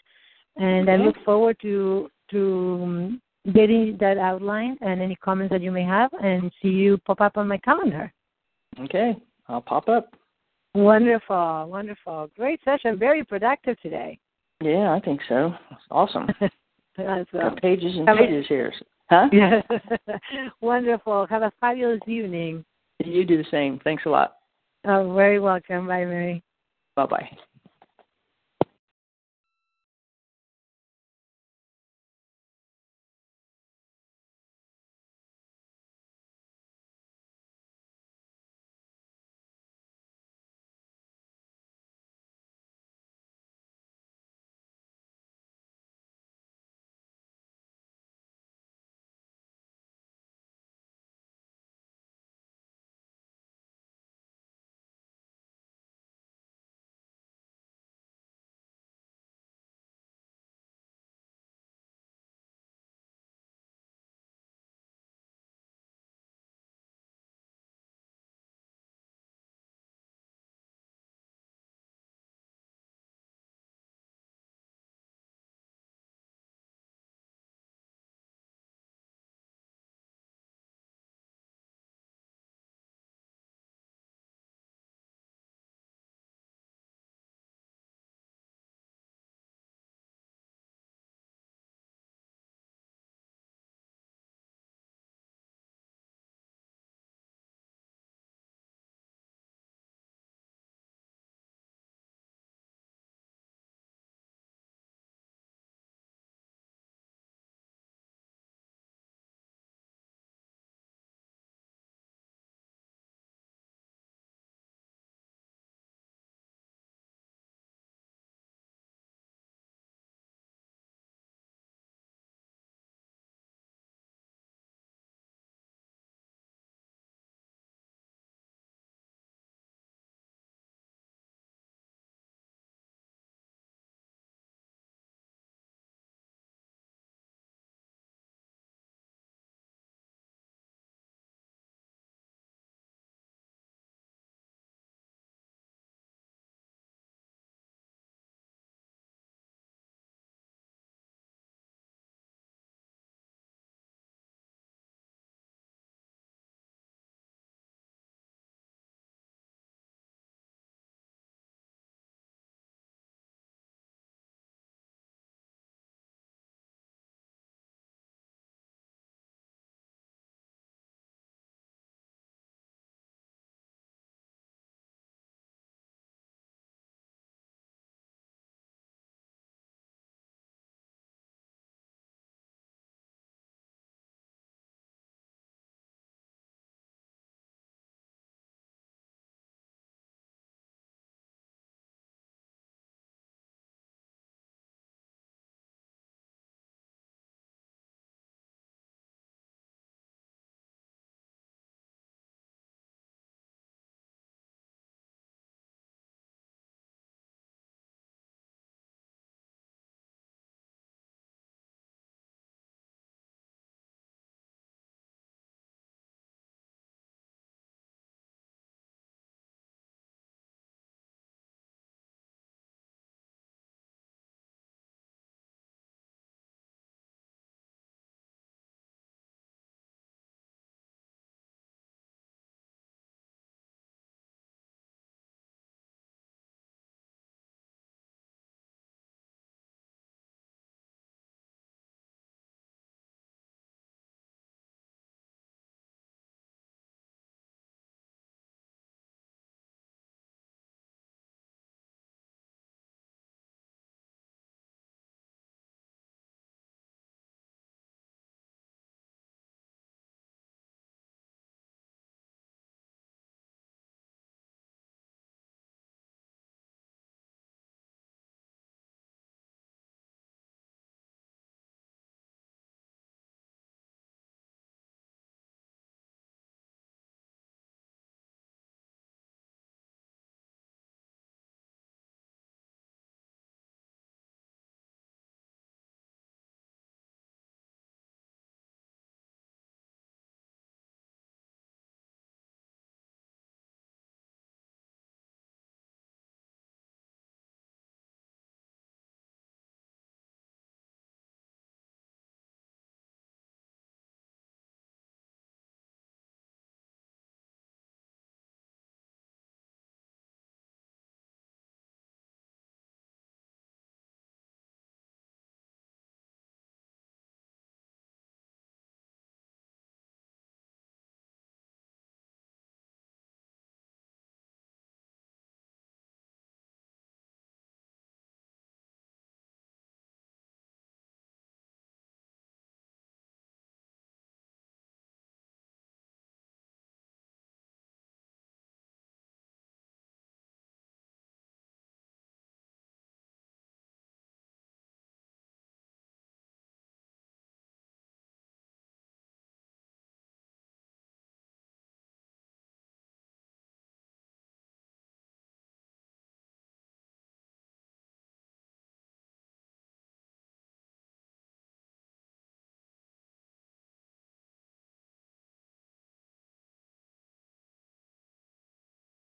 And I look forward to to um, getting that outline and any comments that you may have, and see you pop up on my calendar. okay. I'll pop up. Wonderful, wonderful, great session, very productive today. Yeah, I think so. Awesome. That's, uh, Got pages and Have a- pages here. Huh? yeah. wonderful. Have a fabulous evening. You do the same. Thanks a lot. Oh, very welcome. Bye, Mary. Bye bye.